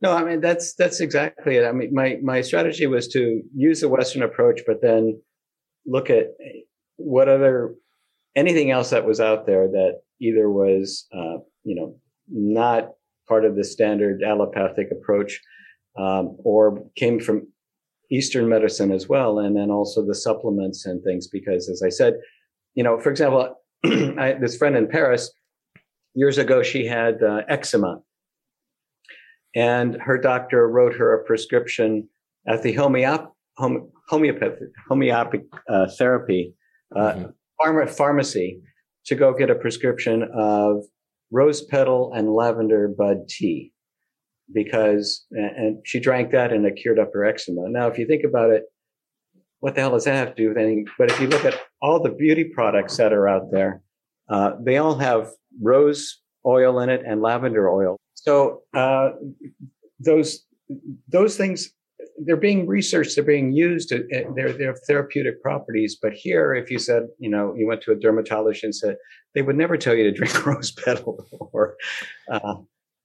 No i mean that's that's exactly it. I mean my my strategy was to use the western approach but then look at eh, what other anything else that was out there that either was, uh, you know, not part of the standard allopathic approach um, or came from Eastern medicine as well, and then also the supplements and things. Because as I said, you know, for example, I, this friend in Paris years ago, she had uh, eczema, and her doctor wrote her a prescription at the homeop- home- homeopathic homeopathic uh, therapy uh, mm-hmm. Pharma, pharmacy to go get a prescription of rose petal and lavender bud tea because, and she drank that and it cured up her eczema. Now, if you think about it, what the hell does that have to do with anything? But if you look at all the beauty products that are out there, uh, they all have rose oil in it and lavender oil. So uh, those those things they're being researched, they're being used, uh, they're, they're therapeutic properties. But here, if you said, you know, you went to a dermatologist and said, they would never tell you to drink rose petal or uh,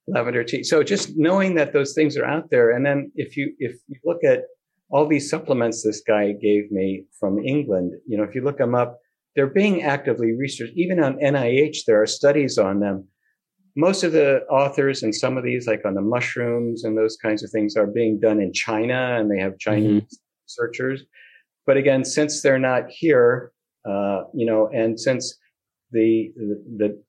lavender tea. So just knowing that those things are out there. And then if you, if you look at all these supplements this guy gave me from England, you know, if you look them up, they're being actively researched. Even on NIH, there are studies on them. Most of the authors and some of these, like on the mushrooms and those kinds of things, are being done in China, and they have Chinese mm-hmm. researchers. But again, since they're not here, uh, you know, and since the, the, the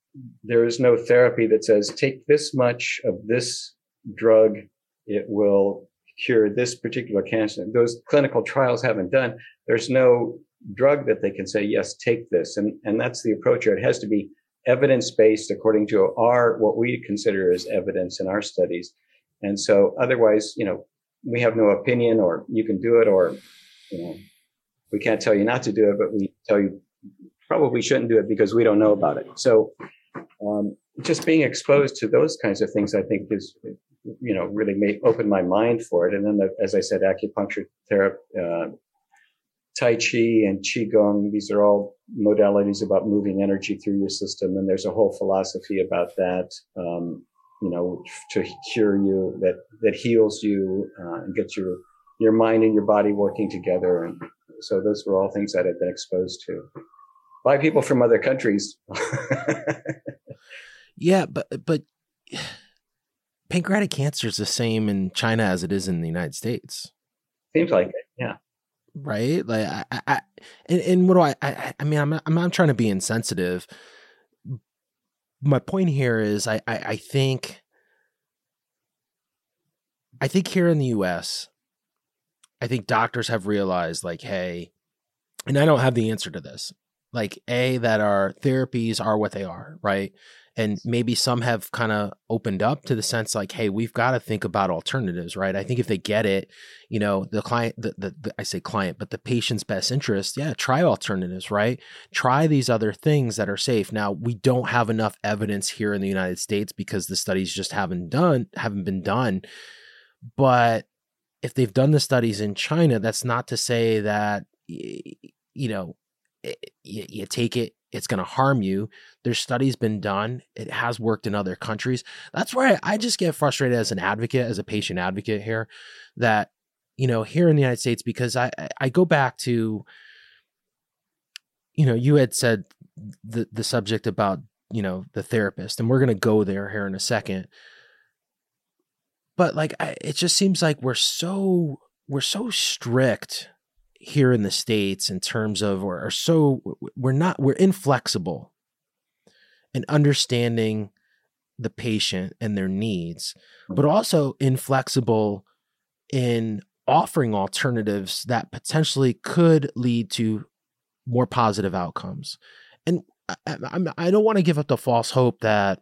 there is no therapy that says take this much of this drug, it will cure this particular cancer. Those clinical trials haven't done. There's no drug that they can say, yes, take this. And, and that's the approach here. It has to be evidence based according to our, what we consider as evidence in our studies. And so otherwise, you know, we have no opinion or you can do it or, you know, we can't tell you not to do it, but we tell you probably shouldn't do it because we don't know about it. So, um, just being exposed to those kinds of things, I think is, you know, really made open my mind for it. And then, the, as I said, acupuncture therapy, uh, Tai Chi and Qigong, these are all modalities about moving energy through your system. And there's a whole philosophy about that, um, you know, to cure you, that, that heals you uh, and gets your, your mind and your body working together. And so those were all things that I've been exposed to by people from other countries. yeah, but, but pancreatic cancer is the same in China as it is in the United States. Seems like it, yeah right? Like I, I and, and what do I, I? I mean, I'm I'm trying to be insensitive. My point here is, I, I, I think, I think here in the U.S., I think doctors have realized, like, hey, and I don't have the answer to this. Like, a that our therapies are what they are, right? And maybe some have kind of opened up to the sense like hey we've got to think about alternatives right? I think if they get it you know the client the, the, the, i say client but the patient's best interest yeah try alternatives right? Try these other things that are safe. Now we don't have enough evidence here in the united states because the studies just haven't done haven't been done. But if they've done the studies in china that's not to say that you know you, you take it it's going to harm you. There's studies been done. It has worked in other countries. That's where I, I just get frustrated as an advocate, as a patient advocate here, that you know here in the United States because I I go back to you know you had said the the subject about you know the therapist, and we're going to go there here in a second. But like I, it just seems like we're so we're so strict here in the states in terms of or are so we're not we're inflexible in understanding the patient and their needs but also inflexible in offering alternatives that potentially could lead to more positive outcomes. And I, I, I don't want to give up the false hope that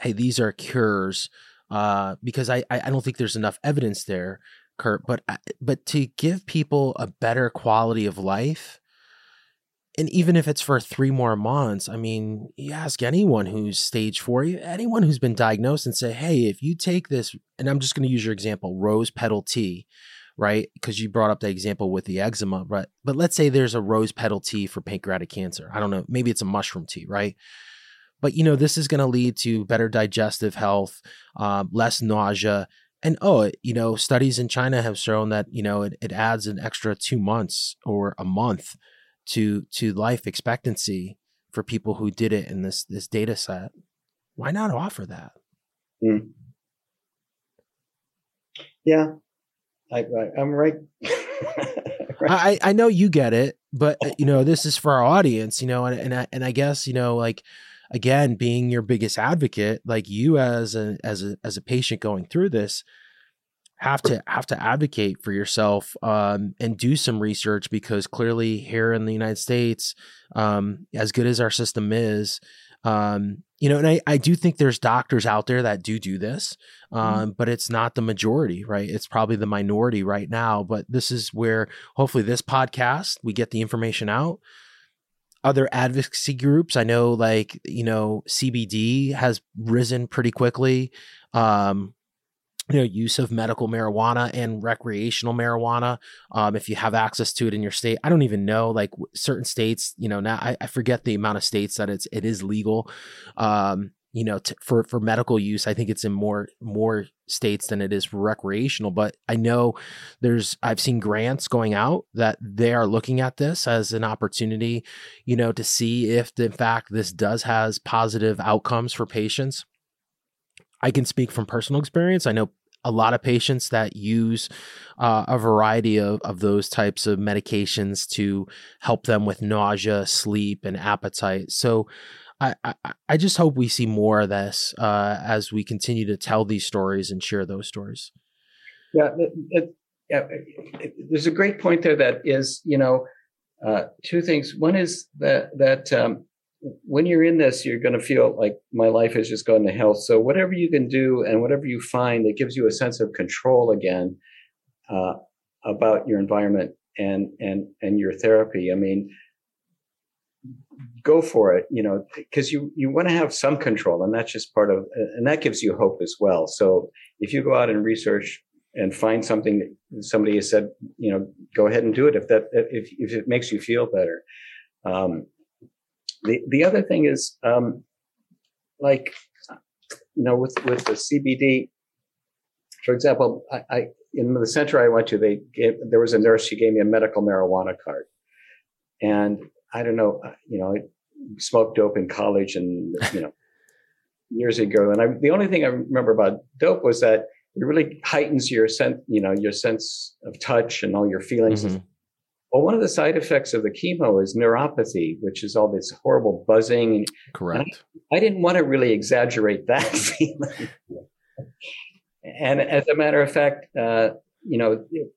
hey these are cures uh, because I, I don't think there's enough evidence there Kurt, but uh, but to give people a better quality of life, and even if it's for three more months, I mean, you ask anyone who's stage four, anyone who's been diagnosed, and say, hey, if you take this, and I'm just going to use your example, rose petal tea, right? Because you brought up the example with the eczema, but but let's say there's a rose petal tea for pancreatic cancer. I don't know, maybe it's a mushroom tea, right? But you know, this is going to lead to better digestive health, um, less nausea, and oh you know studies in china have shown that you know it, it adds an extra two months or a month to to life expectancy for people who did it in this this data set why not offer that mm. yeah I, I am right. right. I I know you get it, but uh, you know this is for our audience, you know, and and I, and I guess you know like again being your biggest advocate like you as a as a as a patient going through this have to have to advocate for yourself um, and do some research because clearly here in the United States, um, as good as our system is, um, you know, and I, I do think there's doctors out there that do do this, mm-hmm. um, but it's not the majority, right? It's probably the minority right now. But this is where hopefully this podcast we get the information out. Other advocacy groups, I know, like you know, CBD has risen pretty quickly. Um, you know use of medical marijuana and recreational marijuana um, if you have access to it in your state. I don't even know like certain states you know now I, I forget the amount of states that it's it is legal. Um, you know for for medical use i think it's in more more states than it is for recreational but i know there's i've seen grants going out that they are looking at this as an opportunity you know to see if in fact this does has positive outcomes for patients I can speak from personal experience. I know a lot of patients that use uh, a variety of, of those types of medications to help them with nausea, sleep, and appetite. So I, I, just hope we see more of this uh, as we continue to tell these stories and share those stories. Yeah, it, it, it, there's a great point there that is, you know, uh, two things. One is that that um, when you're in this, you're going to feel like my life has just gone to hell. So whatever you can do and whatever you find that gives you a sense of control again uh, about your environment and and and your therapy. I mean, go for it. You know, because you you want to have some control, and that's just part of, and that gives you hope as well. So if you go out and research and find something that somebody has said, you know, go ahead and do it if that if if it makes you feel better. Um, the the other thing is, um, like, you know, with with the CBD, for example, I, I in the center I went to, they gave there was a nurse. She gave me a medical marijuana card, and I don't know, uh, you know, I smoked dope in college, and you know, years ago. And I, the only thing I remember about dope was that it really heightens your sense, you know, your sense of touch and all your feelings. Mm-hmm. Well, one of the side effects of the chemo is neuropathy, which is all this horrible buzzing. Correct. I, I, didn't want to really exaggerate that feeling. and as a matter of fact, uh, you know, it,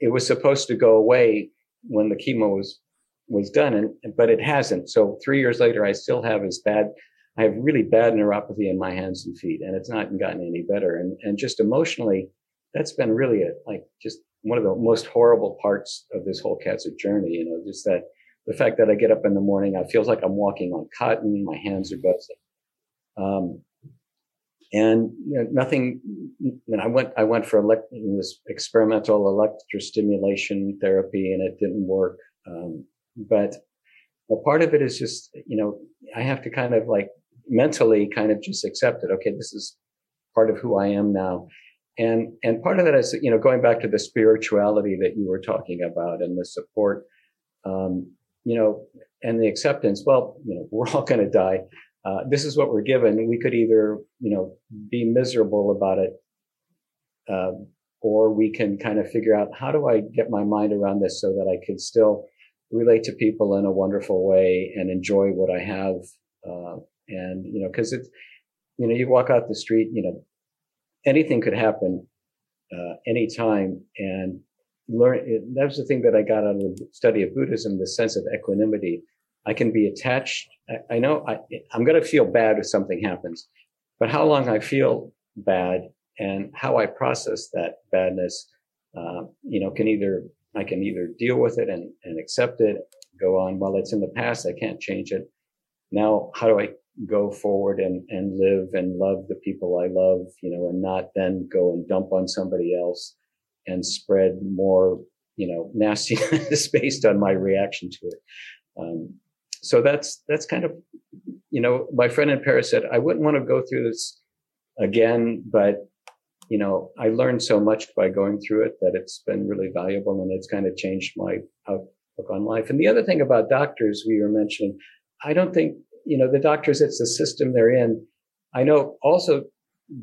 it, was supposed to go away when the chemo was was done, and but it hasn't. So three years later, I still have as bad. I have really bad neuropathy in my hands and feet, and it's not gotten any better. And and just emotionally, that's been really a like just one of the most horrible parts of this whole cancer journey. You know, just that the fact that I get up in the morning, I feels like I'm walking on cotton. My hands are buzzing. Um, and you know, nothing. And I went, I went for elect, this experimental electrostimulation therapy, and it didn't work. Um, but a part of it is just, you know, I have to kind of like mentally kind of just accept it. Okay, this is part of who I am now. And and part of that is you know going back to the spirituality that you were talking about and the support um, you know and the acceptance. Well you know we're all going to die. Uh, this is what we're given. We could either you know be miserable about it uh, or we can kind of figure out how do i get my mind around this so that i can still relate to people in a wonderful way and enjoy what i have uh, and you know because it's you know you walk out the street you know anything could happen uh, anytime. And learn that was the thing that I got out of the study of Buddhism, the sense of equanimity. I can be attached. I, I know I, I'm going to feel bad if something happens, but how long I feel bad and how I process that badness, uh, you know, can either I can either deal with it and, and accept it, go on. Well, it's in the past. I can't change it. Now, how do I go forward and, and live and love the people I love, you know, and not then go and dump on somebody else and spread more, you know, nastiness based on my reaction to it. Um, so that's, that's kind of, you know, my friend in Paris said, I wouldn't want to go through this again, but, you know, I learned so much by going through it that it's been really valuable and it's kind of changed my outlook on life. And the other thing about doctors we were mentioning, I don't think you know, the doctors, it's the system they're in. I know also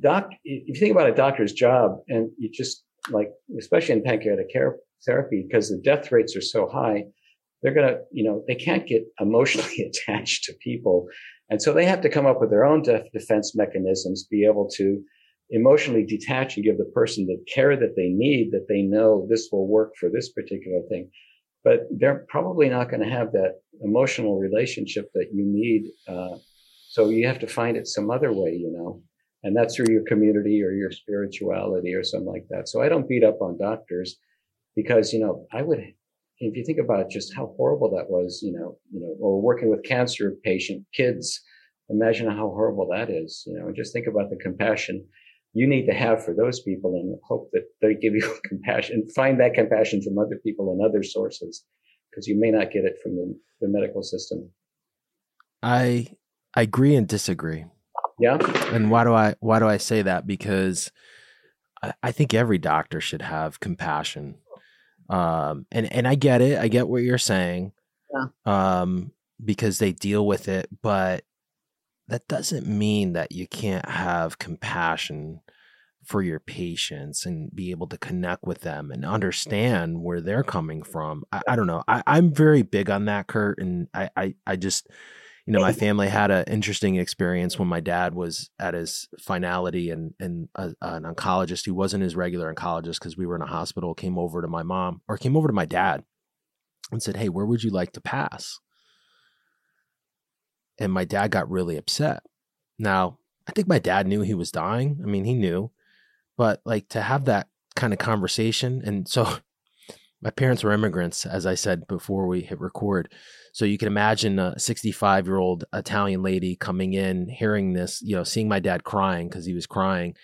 doc, if you think about a doctor's job and you just like, especially in pancreatic care therapy, because the death rates are so high, they're going to, you know, they can't get emotionally attached to people. And so they have to come up with their own defense mechanisms, be able to emotionally detach and give the person the care that they need, that they know this will work for this particular thing. But they're probably not going to have that emotional relationship that you need. Uh, so you have to find it some other way, you know, and that's through your community or your spirituality or something like that. So I don't beat up on doctors because, you know, I would, if you think about just how horrible that was, you know, you know, or working with cancer patient kids, imagine how horrible that is, you know, and just think about the compassion you need to have for those people and hope that they give you compassion, find that compassion from other people and other sources because you may not get it from the, the medical system. I I agree and disagree. Yeah. And why do I why do I say that? Because I, I think every doctor should have compassion. Um and and I get it. I get what you're saying. Yeah. Um because they deal with it, but that doesn't mean that you can't have compassion for your patients and be able to connect with them and understand where they're coming from. I, I don't know. I, am very big on that, Kurt. And I, I, I just, you know, my family had an interesting experience when my dad was at his finality and, and a, an oncologist who wasn't his regular oncologist because we were in a hospital came over to my mom or came over to my dad and said, Hey, where would you like to pass? And my dad got really upset. Now, I think my dad knew he was dying. I mean, he knew, but like to have that kind of conversation. And so my parents were immigrants, as I said before we hit record. So you can imagine a 65 year old Italian lady coming in, hearing this, you know, seeing my dad crying because he was crying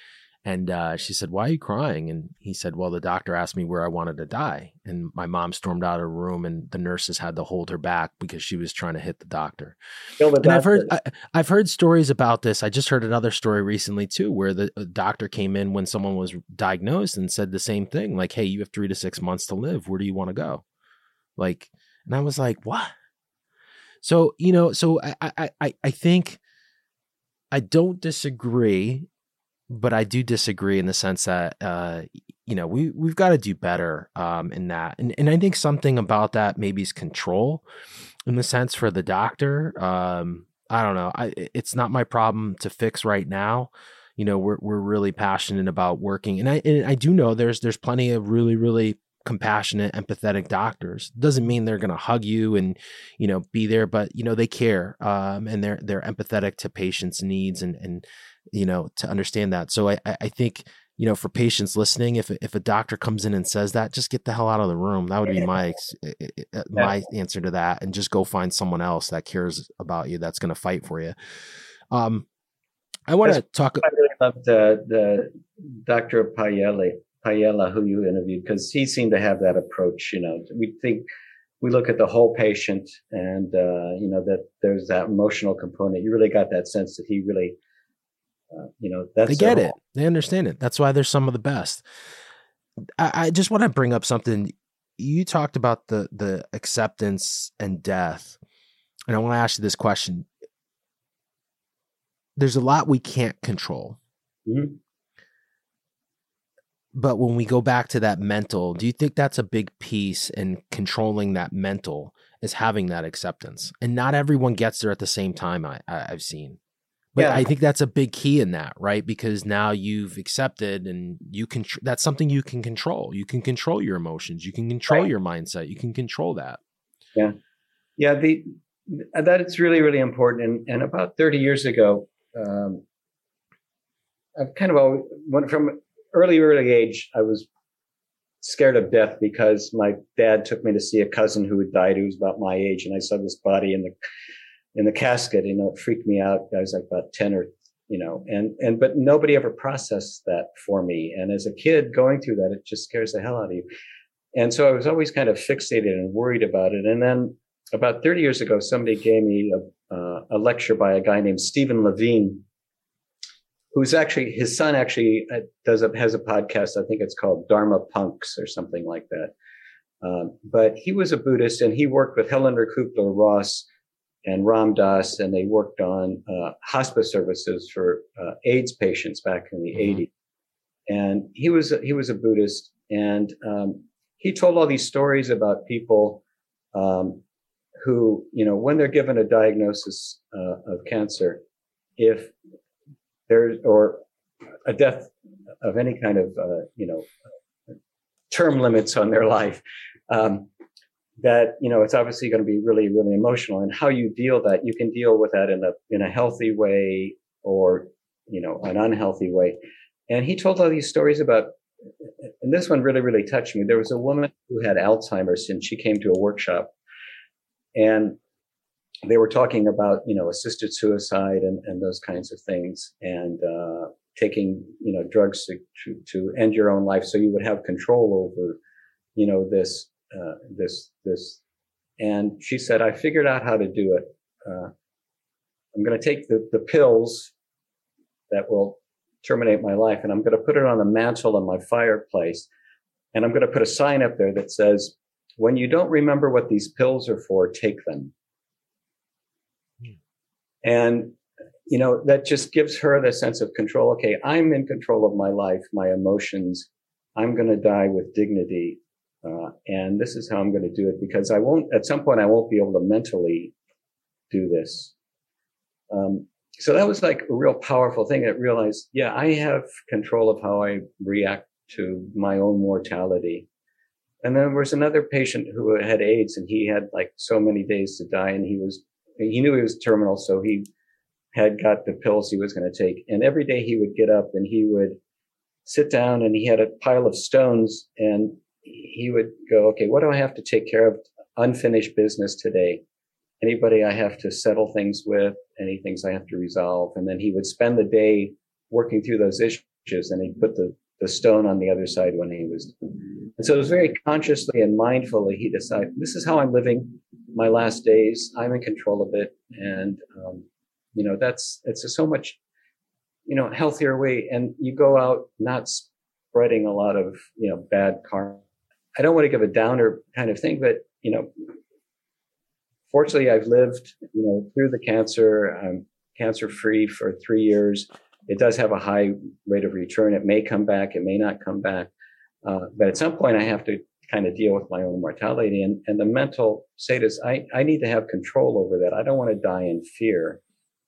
and uh, she said, Why are you crying? And he said, Well, the doctor asked me where I wanted to die. And my mom stormed out of the room, and the nurses had to hold her back because she was trying to hit the doctor. The and I've heard, I, have heard stories about this. I just heard another story recently, too, where the doctor came in when someone was diagnosed and said the same thing like, Hey, you have three to six months to live. Where do you want to go? Like, and I was like, What? So, you know, so I, I, I think I don't disagree but I do disagree in the sense that uh, you know we we've got to do better um, in that, and and I think something about that maybe is control, in the sense for the doctor. Um, I don't know. I it's not my problem to fix right now. You know, we're we're really passionate about working, and I and I do know there's there's plenty of really really compassionate empathetic doctors doesn't mean they're going to hug you and you know be there but you know they care um, and they're they're empathetic to patients needs and and you know, to understand that. So I, I think, you know, for patients listening, if if a doctor comes in and says that, just get the hell out of the room. That would be my eh, eh, eh, my answer to that, and just go find someone else that cares about you, that's going to fight for you. Um, I want to talk. I really loved uh, the Dr. Paiella, Paiella, who you interviewed, because he seemed to have that approach. You know, we think we look at the whole patient, and uh, you know that there's that emotional component. You really got that sense that he really uh, you know, that's they get it. They understand it. That's why they're some of the best. I, I just want to bring up something. You talked about the the acceptance and death, and I want to ask you this question. There's a lot we can't control. Mm-hmm. But when we go back to that mental, do you think that's a big piece in controlling that mental is having that acceptance? And not everyone gets there at the same time. I, I have seen. But yeah. I think that's a big key in that, right? Because now you've accepted and you can, that's something you can control. You can control your emotions. You can control right. your mindset. You can control that. Yeah. Yeah. The, that it's really, really important. And, and about 30 years ago, um, I've kind of always, went from early, early age, I was scared of death because my dad took me to see a cousin who had died who was about my age. And I saw this body in the, in the casket, you know, it freaked me out. I was like about 10 or, you know, and, and, but nobody ever processed that for me. And as a kid going through that, it just scares the hell out of you. And so I was always kind of fixated and worried about it. And then about 30 years ago, somebody gave me a, uh, a lecture by a guy named Stephen Levine, who's actually, his son actually uh, does a, has a podcast. I think it's called Dharma Punx or something like that. Um, but he was a Buddhist and he worked with Helena Kubler Ross and Ram Dass, and they worked on uh, hospice services for uh, AIDS patients back in the mm-hmm. 80s. And he was he was a Buddhist, and um, he told all these stories about people um, who, you know, when they're given a diagnosis uh, of cancer, if there's or a death of any kind of uh, you know term limits on their life. Um, that you know it's obviously going to be really really emotional. And how you deal that you can deal with that in a in a healthy way or you know an unhealthy way. And he told all these stories about and this one really really touched me. There was a woman who had alzheimer's and she came to a workshop. And they were talking about you know assisted suicide and, and those kinds of things and uh, taking you know drugs to, to, to end your own life so you would have control over you know this uh, this this and she said i figured out how to do it uh, i'm going to take the, the pills that will terminate my life and i'm going to put it on the mantle in my fireplace and i'm going to put a sign up there that says when you don't remember what these pills are for take them. And you know that just gives her the sense of control okay i'm in control of my life my emotions i'm going to die with dignity uh, and this is how I'm going to do it because I won't, at some point, I won't be able to mentally do this. Um, so that was like a real powerful thing. I realized, yeah, I have control of how I react to my own mortality. And then there was another patient who had AIDS and he had like so many days to die and he was, he knew he was terminal. So he had got the pills he was going to take. And every day he would get up and he would sit down and he had a pile of stones and he would go, okay, what do I have to take care of? Unfinished business today. Anybody I have to settle things with, any things I have to resolve. And then he would spend the day working through those issues and he'd put the, the stone on the other side when he was. And so it was very consciously and mindfully he decided, this is how I'm living my last days. I'm in control of it. And, um, you know, that's, it's a so much, you know, healthier way. And you go out not spreading a lot of, you know, bad karma I don't want to give a downer kind of thing, but you know, fortunately, I've lived you know through the cancer. I'm cancer free for three years. It does have a high rate of return. It may come back. It may not come back. Uh, but at some point, I have to kind of deal with my own mortality. And, and the mental state is I, I need to have control over that. I don't want to die in fear.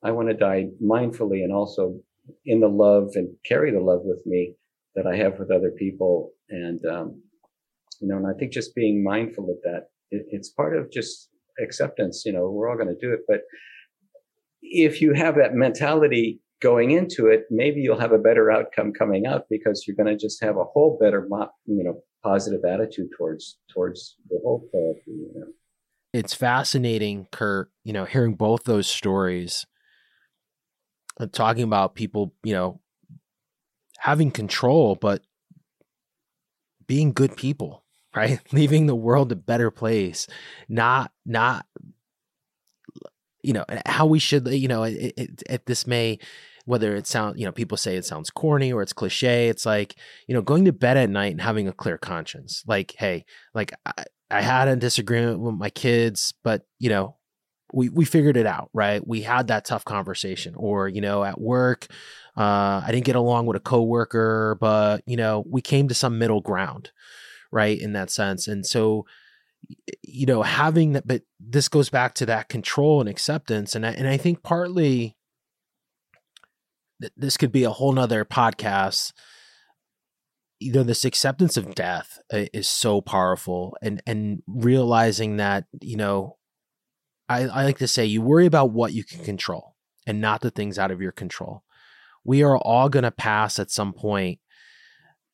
I want to die mindfully and also in the love and carry the love with me that I have with other people. And, um, you know, and I think just being mindful of that, it, it's part of just acceptance, you know, we're all going to do it. But if you have that mentality going into it, maybe you'll have a better outcome coming out because you're going to just have a whole better, you know, positive attitude towards, towards the whole therapy, you know. It's fascinating, Kurt, you know, hearing both those stories and talking about people, you know, having control, but being good people right? Leaving the world a better place, not not you know how we should you know it, it, it, this may whether it sounds you know people say it sounds corny or it's cliche it's like you know going to bed at night and having a clear conscience. Like hey like I, I had a disagreement with my kids but you know we we figured it out right? We had that tough conversation. Or you know at work uh, I didn't get along with a coworker but you know we came to some middle ground right in that sense. And so you know having that but this goes back to that control and acceptance. And I, and I think partly this could be a whole nother podcast. You know this acceptance of death is so powerful and and realizing that you know I, I like to say you worry about what you can control and not the things out of your control. We are all going to pass at some point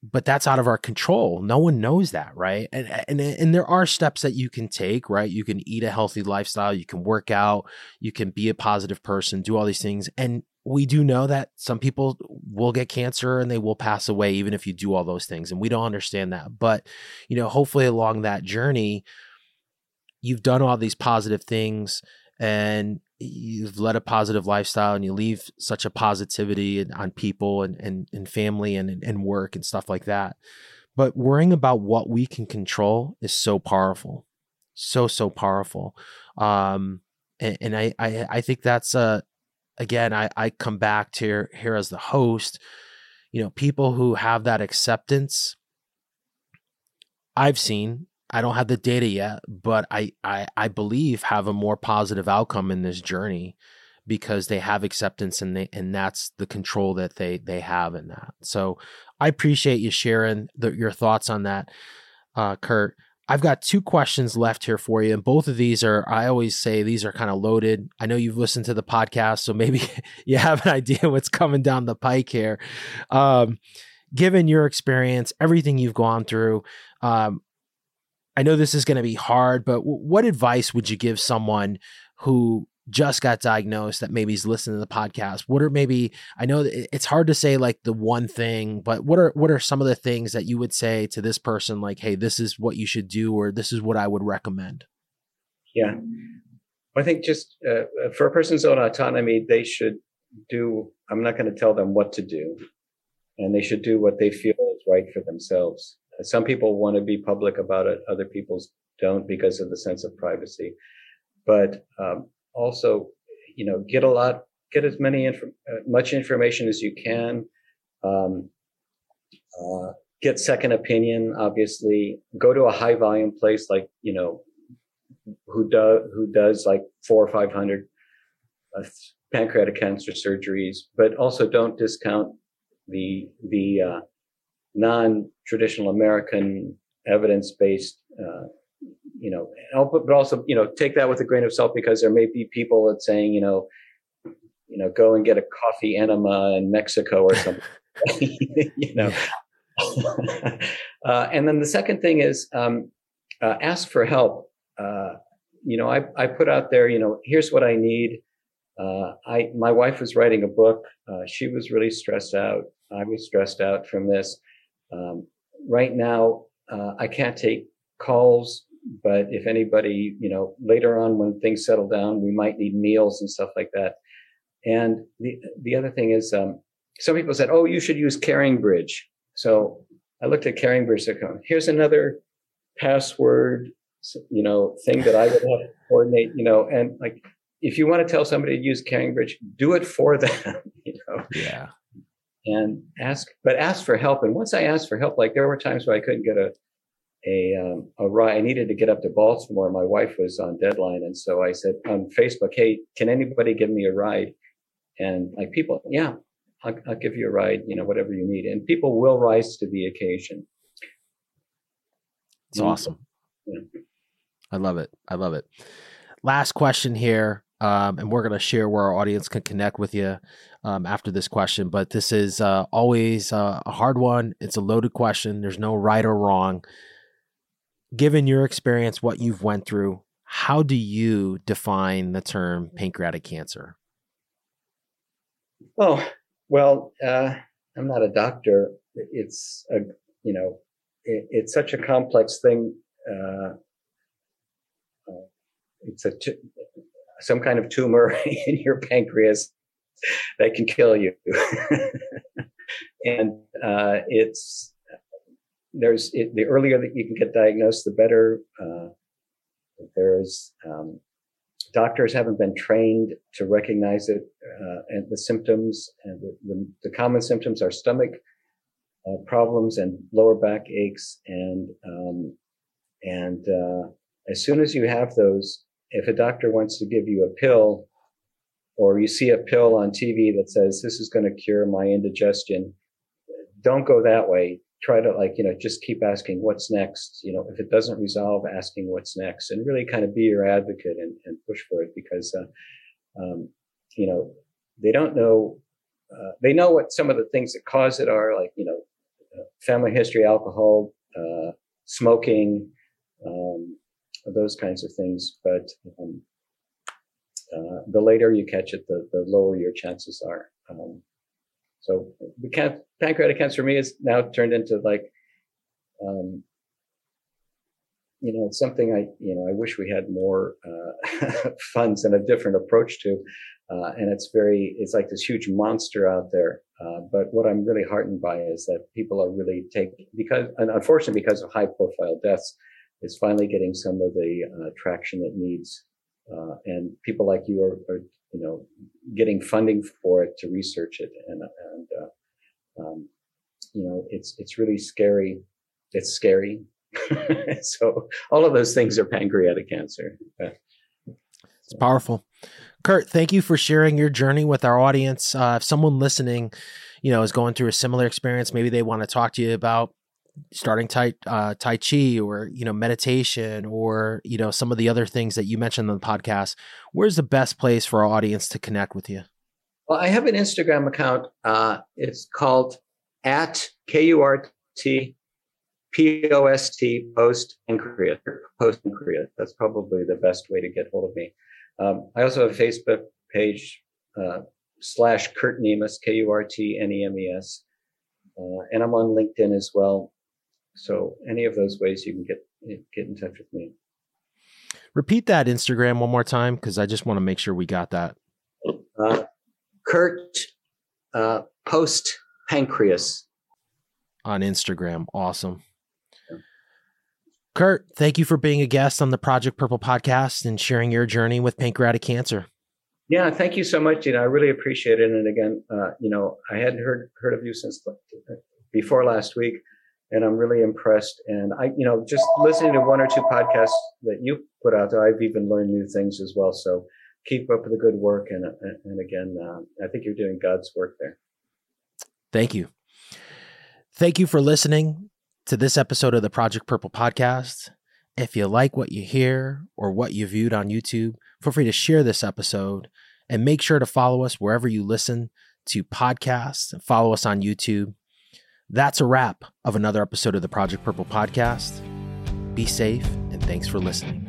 but that's out of our control. No one knows that, right? And, and and there are steps that you can take, right? You can eat a healthy lifestyle, you can work out, you can be a positive person, do all these things. And we do know that some people will get cancer and they will pass away even if you do all those things. And we don't understand that. But, you know, hopefully along that journey, you've done all these positive things and you've led a positive lifestyle and you leave such a positivity on people and, and, and family and, and work and stuff like that. But worrying about what we can control is so powerful. So, so powerful. Um, and, and I, I, I think that's, uh, again, I, I come back to here, here as the host, you know, people who have that acceptance I've seen I don't have the data yet, but I, I I believe have a more positive outcome in this journey because they have acceptance and they and that's the control that they they have in that. So I appreciate you sharing the, your thoughts on that, uh, Kurt. I've got two questions left here for you, and both of these are I always say these are kind of loaded. I know you've listened to the podcast, so maybe you have an idea what's coming down the pike here. Um, given your experience, everything you've gone through, um, I know this is going to be hard, but w- what advice would you give someone who just got diagnosed that maybe is listening to the podcast? What are maybe i know it's hard to say like the one thing but what are what are some of the things that you would say to this person like hey this is what you should do or this is what i would recommend? Yeah. I think just uh, for a person's own autonomy they should do i'm not going to tell them what to do and they should do what they feel is right for themselves some people want to be public about it other people don't because of the sense of privacy but um, also, you know, get a lot, get as many, inf- uh, much information as you can. Um, uh, get second opinion, obviously. Go to a high volume place like, you know, who does, who does like four or 500 uh, pancreatic cancer surgeries, but also don't discount the, the, uh, non-traditional American evidence-based uh, you know, but also, you know, take that with a grain of salt because there may be people that saying, you know, you know, go and get a coffee enema in Mexico or something, you know. uh, and then the second thing is um, uh, ask for help. Uh, you know, I, I put out there, you know, here's what I need. Uh, I my wife was writing a book. Uh, she was really stressed out. I was stressed out from this. Um, right now, uh, I can't take calls but if anybody, you know, later on when things settle down, we might need meals and stuff like that. And the the other thing is, um, some people said, "Oh, you should use CaringBridge." So I looked at CaringBridge. Said, "Here's another password, you know, thing that I would have to coordinate." You know, and like if you want to tell somebody to use CaringBridge, do it for them. you know. Yeah. And ask, but ask for help. And once I asked for help, like there were times where I couldn't get a a um, a ride. I needed to get up to Baltimore. My wife was on deadline, and so I said on Facebook, "Hey, can anybody give me a ride?" And like people, yeah, I'll, I'll give you a ride. You know, whatever you need, and people will rise to the occasion. It's awesome. Yeah. I love it. I love it. Last question here. Um, and we're going to share where our audience can connect with you um, after this question. But this is uh, always uh, a hard one. It's a loaded question. There's no right or wrong given your experience, what you've went through, how do you define the term pancreatic cancer? Oh, well, uh, I'm not a doctor. It's a, you know, it, it's such a complex thing. Uh, uh, it's a t- some kind of tumor in your pancreas that can kill you, and uh, it's there's it, the earlier that you can get diagnosed, the better. Uh, there's um, doctors haven't been trained to recognize it uh, and the symptoms and the, the, the common symptoms are stomach uh, problems and lower back aches and um, and uh, as soon as you have those, if a doctor wants to give you a pill or you see a pill on TV that says this is going to cure my indigestion, don't go that way. Try to like you know just keep asking what's next. You know if it doesn't resolve asking what's next and really kind of be your advocate and, and push for it because uh, um, you know they don't know uh, they know what some of the things that cause it are like you know uh, family history alcohol uh, smoking um, those kinds of things but um, uh, the later you catch it the, the lower your chances are um, so the can- pancreatic cancer for me is now turned into like, um, you know, it's something I, you know, I wish we had more uh, funds and a different approach to. Uh, and it's very, it's like this huge monster out there. Uh, but what I'm really heartened by is that people are really taking, because, and unfortunately, because of high profile deaths, is finally getting some of the uh, traction it needs. Uh, and people like you are, are you know, getting funding for it to research it. And, and, uh, um, you know, it's, it's really scary. It's scary. so all of those things are pancreatic cancer. It's powerful. Kurt, thank you for sharing your journey with our audience. Uh, if someone listening, you know, is going through a similar experience, maybe they want to talk to you about starting tai, uh, tai chi or you know meditation or you know some of the other things that you mentioned on the podcast where's the best place for our audience to connect with you? Well i have an instagram account uh, it's called at k-u-r-t p-o-s-t post pancreas post pancreas that's probably the best way to get hold of me. Um, i also have a facebook page uh, slash kurt nemes k-u-r-t-n-e-m-e-s uh, and i'm on linkedin as well so any of those ways you can get get in touch with me. Repeat that Instagram one more time because I just want to make sure we got that. Uh, Kurt uh, Post Pancreas on Instagram. Awesome. Kurt, thank you for being a guest on the Project Purple podcast and sharing your journey with pancreatic cancer. Yeah, thank you so much, Dino. I really appreciate it. And again, uh, you know, I hadn't heard heard of you since before last week and I'm really impressed. And I, you know, just listening to one or two podcasts that you put out there, I've even learned new things as well. So keep up the good work. And, and again, uh, I think you're doing God's work there. Thank you. Thank you for listening to this episode of the Project Purple podcast. If you like what you hear or what you viewed on YouTube, feel free to share this episode and make sure to follow us wherever you listen to podcasts and follow us on YouTube. That's a wrap of another episode of the Project Purple podcast. Be safe and thanks for listening.